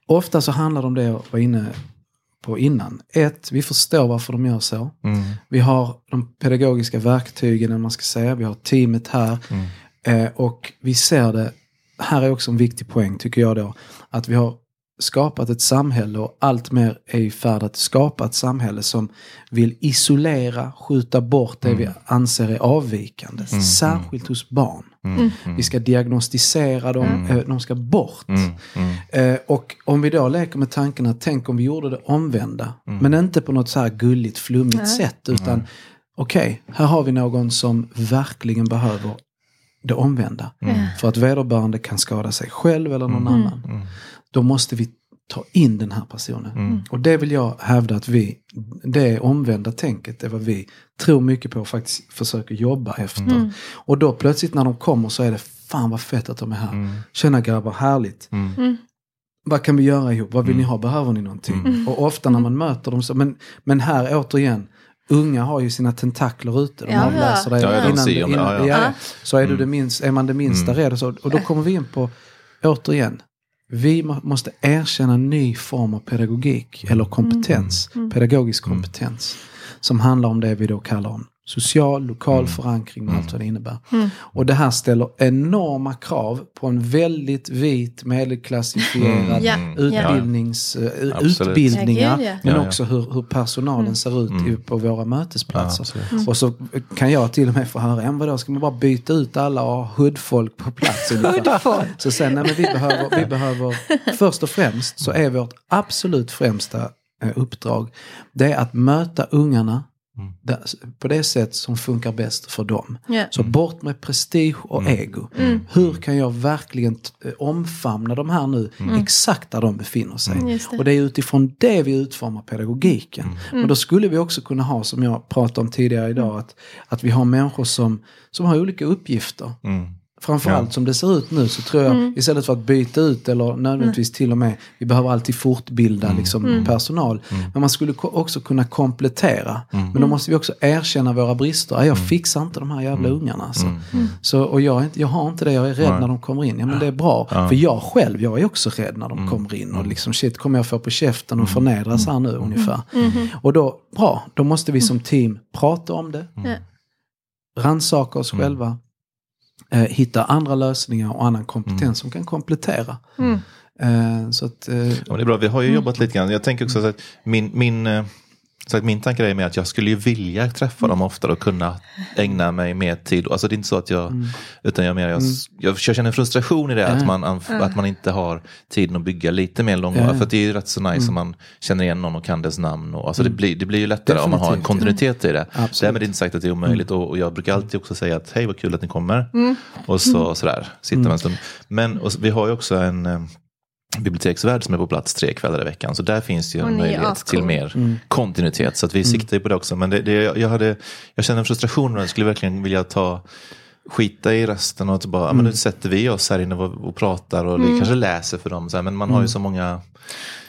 ofta så handlar det om det jag var inne på innan. Ett, vi förstår varför de gör så. Mm. Vi har de pedagogiska verktygen, eller man ska säga. Vi har teamet här. Eh, och vi ser det, här är också en viktig poäng tycker jag då, att vi har skapat ett samhälle och allt mer är i färd att skapa ett samhälle som vill isolera, skjuta bort det vi anser är avvikande. Särskilt hos barn. Vi ska diagnostisera dem, eh, de ska bort. Eh, och om vi då leker med tanken att tänk om vi gjorde det omvända. Men inte på något så här gulligt, flummigt sätt. Utan okej, här har vi någon som verkligen behöver det omvända. För att vederbörande kan skada sig själv eller någon annan. Då måste vi ta in den här personen. Och det vill jag hävda att vi, det omvända tänket är vad vi tror mycket på och faktiskt försöker jobba efter. Och då plötsligt när de kommer så är det fan vad fett att de är här. Tjena grabbar, härligt. Vad kan vi göra ihop? Vad vill ni ha? Behöver ni någonting? Och ofta när man möter dem så, men, men här återigen, unga har ju sina tentakler ute. De Ja, avläser dig Ja, innan, ja, ja. Så är, du det minst, är man det minsta rädd. Så, och då kommer vi in på, återigen, vi må- måste erkänna en ny form av pedagogik eller kompetens, pedagogisk kompetens. Som handlar om det vi då kallar om social, lokal förankring och allt vad det innebär. Och det här ställer enorma krav på en väldigt vit medelklassifierad Ja, utbildnings, eh, Absolut. utbildningar. Ja, ja. Men Ja, ja. också hur, hur personalen ser ut på våra mötesplatser. Ja, och så kan jag till och med få höra, "Ja, vadå, ska man bara byta ut alla och ha hoodfolk på plats? ungefär?" så sen, nej, men vi behöver, vi behöver, först och främst så är vårt absolut främsta eh, uppdrag, det är att möta ungarna där, på det sätt som funkar bäst för dem. Ja. Så bort med prestige och ego. Hur kan jag verkligen eh, omfamna de här nu exakt där de befinner sig? Just det. Och det är utifrån det vi utformar pedagogiken. Men då skulle vi också kunna ha, som jag pratade om tidigare idag, att, att vi har människor som, som har olika uppgifter. Mm. Framförallt som det ser ut nu så tror jag istället för att byta ut eller nödvändigtvis till och med, vi behöver alltid fortbilda liksom, personal. Men man skulle också kunna komplettera. Men då måste vi också erkänna våra brister. "Ja, Jag fixar inte de här jävla ungarna. Alltså. Så, och jag, inte, jag har inte det, jag är rädd när de kommer in. Ja men det är bra. För jag själv, jag är också rädd när de kommer in. Och liksom shit, kommer jag få på käften och förnedras här nu ungefär. Och då, bra, då måste vi som team prata om det. Ja. rannsaka oss själva, eh, hitta andra lösningar och annan kompetens som kan komplettera. Mm. Eh, så att, eh, Ja, men det är bra, vi har ju jobbat lite grann. Jag tänker också så att min, min, eh, så att min tanke är med att jag skulle ju vilja träffa dem oftare och kunna ägna mig mer tid. Alltså det är inte så att jag, utan jag, menar, jag, jag, jag känner frustration i det, att, man, att man inte har tiden att bygga lite mer långvarigt. Ja. För att det är ju rätt så nice om man känner igen någon och kan dess namn. Och, alltså det, blir, det blir ju lättare om man har en Definitivt. kontinuitet i det. Absolut. Därmed är det inte sagt att det är omöjligt. Och, och jag brukar alltid också säga att hej vad kul att ni kommer. Och så sådär, sitta med en stund. Men och, vi har ju också en biblioteksvärld som är på plats tre kvällar i veckan. Så där finns ju en möjlighet till mer kontinuitet. Så att vi siktar ju på det också. Men det, det, jag, hade, jag känner en frustration och jag skulle verkligen vilja ta skita i resten och att bara, ja, men nu sätter vi oss här inne och, och pratar och det kanske läser för dem. Så här, men man har ju så många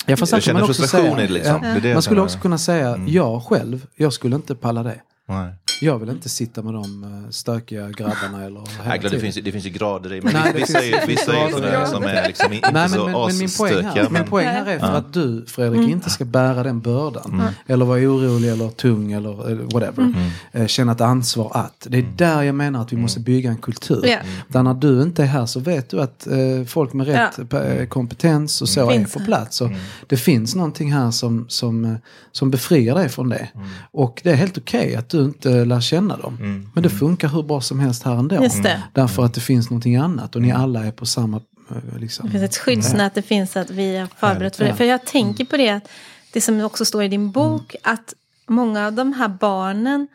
ja, fast här jag man känner frustration säga, i det liksom. ja, Det det jag man skulle känner. också kunna säga, jag själv, jag skulle inte palla det. Nej. Jag vill inte sitta med de eh, stökiga grabbarna eller hela det, finns, det finns ju grader i, men Nej, vissa, är, vissa är ju sådana som är liksom inte Nej, så men, men, men min poäng här, min Men, poäng här är för att du Fredrik inte ska bära den bördan. Eller vara orolig eller tung eller eh, whatever. Eh, Känna ett ansvar att. Det är där jag menar att vi måste bygga en kultur. Ja. Där när du inte är här så vet du att folk med rätt eh, kompetens och så Finns är på plats. Och Det finns någonting här som, som, som befriar dig från det. Och det är helt okej att du inte lär känna dem. Men det funkar hur bra som helst här ändå. Just det. Därför att det finns någonting annat och ni alla är på samma... eh, Liksom. Det finns ett skyddsnät, det finns att vi har förberett för det. För jag tänker på det, att det som också står i din bok, att många av de här barnen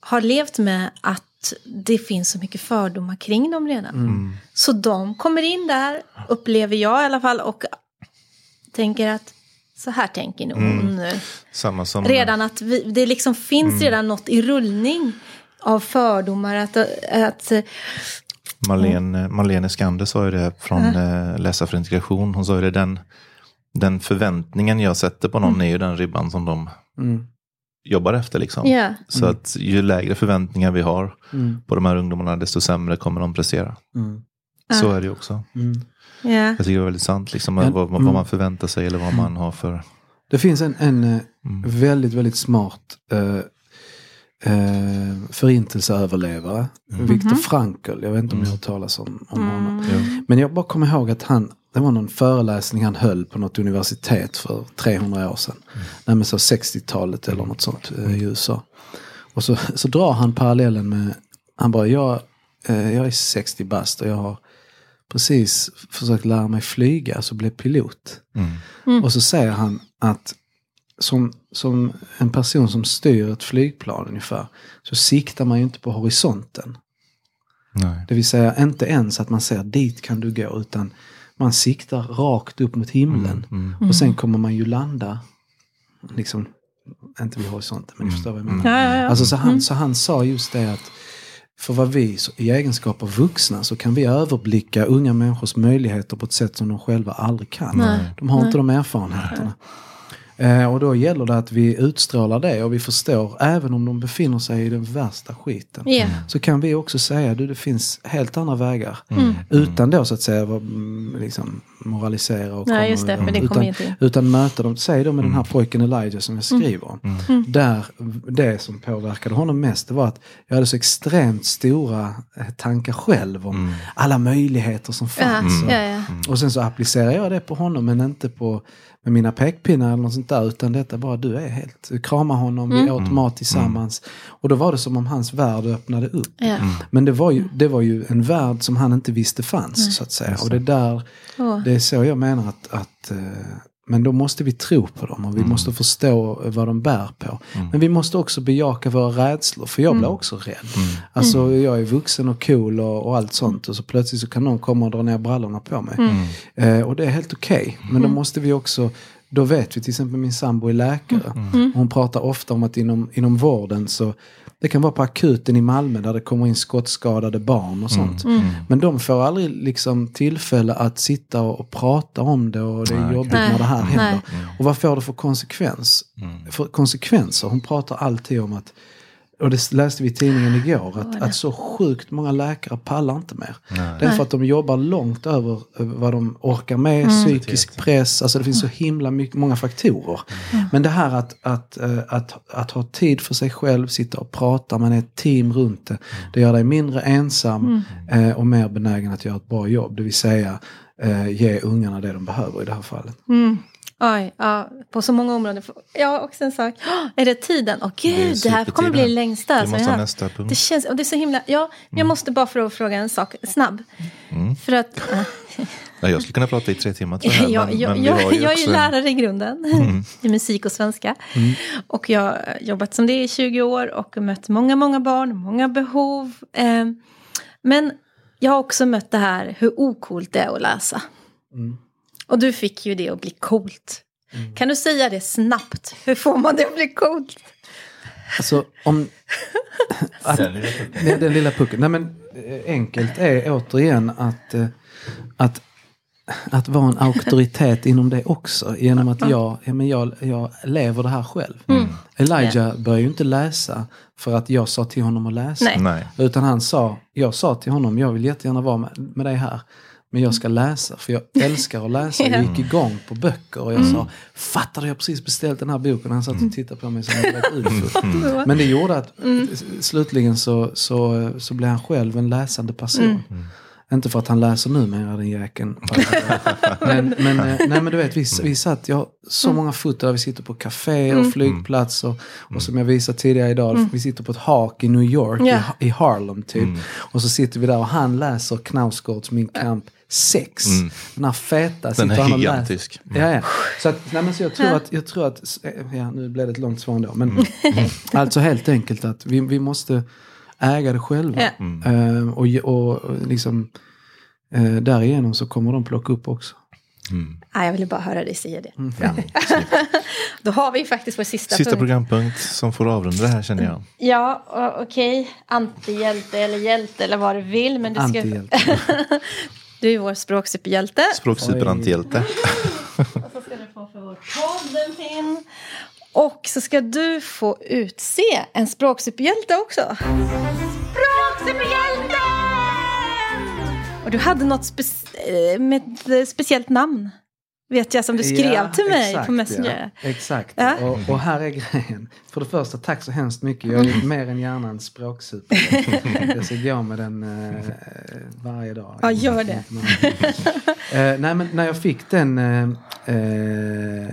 har levt med att det finns så mycket fördomar kring dem redan. Så de kommer in där, upplever jag i alla fall, och tänker att så här tänker nog hon nu. samma som... Redan att vi, det liksom finns redan något i rullning av fördomar. Att, att, Marlene, Marlene Skander sa ju det från eh, Läsa för integration. Hon sa ju det, den, den förväntningen jag sätter på någon är ju den ribban som de Mm. jobbar efter. Liksom. Ja. Så att ju lägre förväntningar vi har Mm. på de här ungdomarna, desto sämre kommer de prestera. Mm. Så är det ju också. Mm. ja. Jag tycker det är väldigt sant, liksom, Men- vad, vad man förväntar sig eller vad man har för... Det finns en, en eh, väldigt, väldigt smart eh, eh, förintelseöverlevare. Viktor Frankl, jag vet inte om ni har hört talas om, om honom. Jo. Men jag bara kommer ihåg att han, det var någon föreläsning han höll på något universitet för 300 år sedan. Nej men så 60-talet eller något sånt eh, i USA. Och så, så drar han parallellen med, han bara, jag, eh, jag är 60 bast och jag har precis försökt lära mig flyga, alltså bli pilot. Och så säger han att som, som en person som styr ett flygplan ungefär, så siktar man ju inte på horisonten. Nej. Det vill säga inte ens att man säger dit kan du gå, utan man siktar rakt upp mot himlen. Och sen kommer man ju landa, liksom, inte vid horisonten, men ni förstår vad jag menar. Ja, ja, ja. Alltså, så, han, så han sa just det att för vad vi i egenskap av vuxna så kan vi överblicka unga människors möjligheter på ett sätt som de själva aldrig kan. Nej. De har inte de erfarenheterna. Eh, och då gäller det att vi utstrålar det och vi förstår, även om de befinner sig i den värsta skiten. Ja. Så kan vi också säga, du det finns helt andra vägar. Mm. Utan då så att säga mm, liksom, moralisera och Nej, komma just det, det utan, utan möta dem, säg då med den här pojken Elijah som jag skriver om. Där, det som påverkade honom mest det var att jag hade så extremt stora eh, tankar själv om alla möjligheter som Ja, fanns. Och- ja, ja. och sen så applicerar jag det på honom men inte på med mina pekpinnar eller något sånt där utan detta bara du är helt, krama honom, vi åt mat tillsammans. Och då var det som om hans värld öppnade upp. Ja. Men det var, ju, det var ju en värld som han inte visste fanns så att säga. Och det är där, det är så jag menar att, att eh, men då måste vi tro på dem och vi måste förstå vad de bär på. Men vi måste också bejaka våra rädslor, för jag blir också rädd. Alltså jag är vuxen och cool och, och allt sånt och så plötsligt så kan någon komma och dra ner brallorna på mig. Eh, och det är helt okej. Men då måste vi också, då vet vi till exempel min sambo är läkare. Hon pratar ofta om att inom, inom vården så det kan vara på akuten i Malmö där det kommer in skottskadade barn och sånt. Men de får aldrig liksom tillfälle att sitta och, prata om det och det är jobbigt Nej. när det här händer. Nej. Och vad får det för konsekvens? För konsekvenser? Hon pratar alltid om att och det läste vi i tidningen igår, att, att så sjukt många läkare pallar inte mer. Det är för att de jobbar långt över vad de orkar med, psykisk press, alltså det finns så himla mycket, många faktorer. Men det här att, att, eh, att, att ha tid för sig själv, sitta och prata, man är ett team runt det, det gör dig mindre ensam eh, och mer benägen att göra ett bra jobb. Det vill säga eh, ge ungarna det de behöver i det här fallet. Oj, ja, på så många områden. Ja, också en sak. Åh, Är det tiden? Åh Det är gud, det här kommer bli längsta. Alltså, måste ha nästa punkt. Det känns, och det är så himla, ja, jag måste bara få fråga en sak, snabb. För att, [LAUGHS] Nej, jag skulle kunna prata i tre timmar tror [LAUGHS] jag. jag, men, jag, men jag, ju jag är ju lärare i grunden, [LAUGHS] i musik och svenska. Och jag har jobbat som det i 20 år och mött många, många barn, många behov. Eh, men jag har också mött det här hur ocoolt det är att läsa. Och du fick ju det att bli coolt. Kan du säga det snabbt? Hur får man det att bli coolt? Alltså om... [LAUGHS] att, den, den lilla pucken. Nej men eh, enkelt är återigen att, eh, att att vara en auktoritet inom det också. Genom att jag, ja, men jag, jag lever det här själv. Mm. Elijah började ju inte läsa för att jag sa till honom att läsa. Nej. Nej. Utan han sa, jag sa till honom, jag vill jättegärna vara med, med dig här. Men jag ska läsa, för jag [LAUGHS] älskar att läsa. Jag gick igång på böcker och jag sa, fattar du, jag har precis beställt den här boken. Han satt och tittade på mig som en ufo. [LAUGHS] Men det gjorde att slutligen så, så, så blev han själv en läsande person. Inte för att han läser numera den jäkeln. [LAUGHS] men, men, eh, nej, men du vet, vi, vi satt, jag har så många foton där vi sitter på café och flygplats. Och, och som jag visade tidigare idag, vi sitter på ett hak i New York, Ja. i, i Harlem typ. Och så sitter vi där och han läser Knausgårds Min kamp 6. Den här feta. Den sitter är han och gigantisk. Ja, ja. Så, att, nej, men så jag tror att, jag tror att, ja nu blev det ett långt svar ändå. Men [LAUGHS] alltså helt enkelt att vi, vi måste äga det själva. Ja. Eh, och, och liksom eh, därigenom så kommer de plocka upp också. Ah, jag ville bara höra dig säga det. Ja, snyggt. [LAUGHS] Då har vi faktiskt vår sista, Sista punkt. programpunkt som får avrunda det här känner jag. Ja, okej. Antihjälte eller hjälte eller vad du vill. Men du, ska. [LAUGHS] du är vår språksuperhjälte. Språksuperantihjälte. Och [LAUGHS] så ska du få för vår podd en pin. Och så ska du få utse en språksuperhjälte också. Språksuperhjälten! Och du hade något spe- eh, med ett eh, speciellt namn. Vet jag som du skrev Ja, till mig exakt, på Messenger. Ja, exakt. Ja. Och, och här är grejen. För det första, tack så hemskt mycket. Jag är mer än gärna en språksuper. [LAUGHS] jag ska gå med den eh, varje dag. Ja, gör det. Eh, nej, men när jag fick den, eh, eh,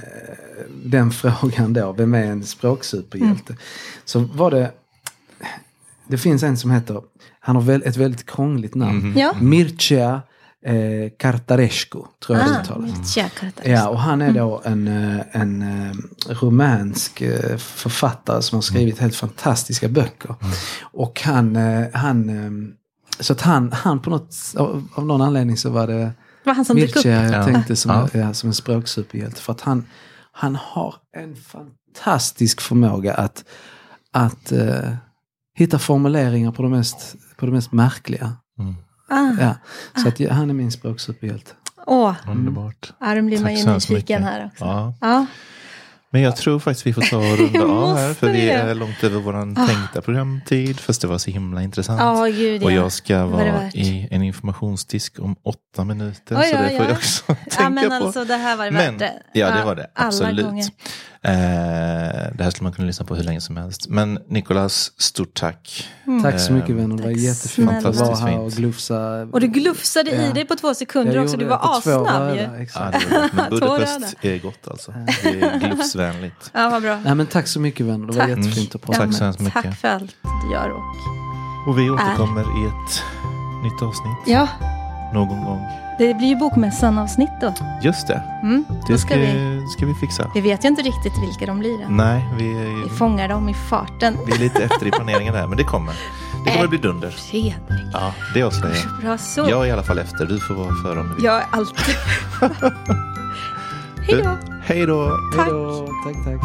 den frågan då, vem är en språksuperhjälte? Mm. Så var det, det finns en som heter, han har väl, ett väldigt krångligt namn. Ja. Mircea eh, Cartarescu, tror jag Ah, uttalas. Katarina. Ja, och han är då en, eh, en eh, rumänsk eh, författare som har skrivit helt fantastiska böcker. Och han, han eh, så att han, han på något, av, av någon anledning så var det var han som dök upp. Mircea jag Ja. tänkte som, Ja. ja, som en språksuperhjälte. För att han, han har en fantastisk förmåga att, att eh, hitta formuleringar på de mest, på de mest märkliga. Ah. Ja, så att, ja, han är min språksuperhjälte. Åh, Underbart. ja, då blir man Tack ju nyfiken här också. Ja. Ja. Men jag tror faktiskt vi får ta och runda [LAUGHS] av här. För vi det? är långt över vår tänkta programtid. Fast det var så himla intressant. Ja, gud ja. Och jag ska vara i en informationsdisk om åtta minuter. Oj, så det oj, får jag också [LAUGHS] Ja, tänka men på. alltså det här var det Men, värt det. ja, det var det. Alla Absolut. Eh, det här skulle man kunna lyssna på hur länge som helst. Men Nikolas, stort tack. Tack så mycket Eh, vänner, det var tack jättefint att vara här och glufsa. Och du glufsade i Ja. dig på två sekunder också. Du var assnabb ju. Ja, men. [LAUGHS] Budapest är gott alltså. Det är glufsvänligt. Ja, vad bra. Nej men tack så mycket vänner, det var Tack. jättefint att prata Tack med så er. hemskt mycket. Tack för allt du gör. Och... Och vi återkommer i ett nytt avsnitt Ja, någon gång. Det blir ju bokmässan-avsnitt då. Just det. Mm, det ska, ska, vi, ska vi fixa. Vi vet ju inte riktigt vilka de blir än. Nej, vi, vi fångar dem i farten. Vi är lite efter i planeringen där, men det kommer. Det kommer äh, att bli dunder. Fredrik. Ja, det avslöjar jag. Bra så. Jag är i alla fall efter. Du får vara före om du vill. Jag är alltid [LAUGHS] Hej då. Hej då. Tack. Tack, tack.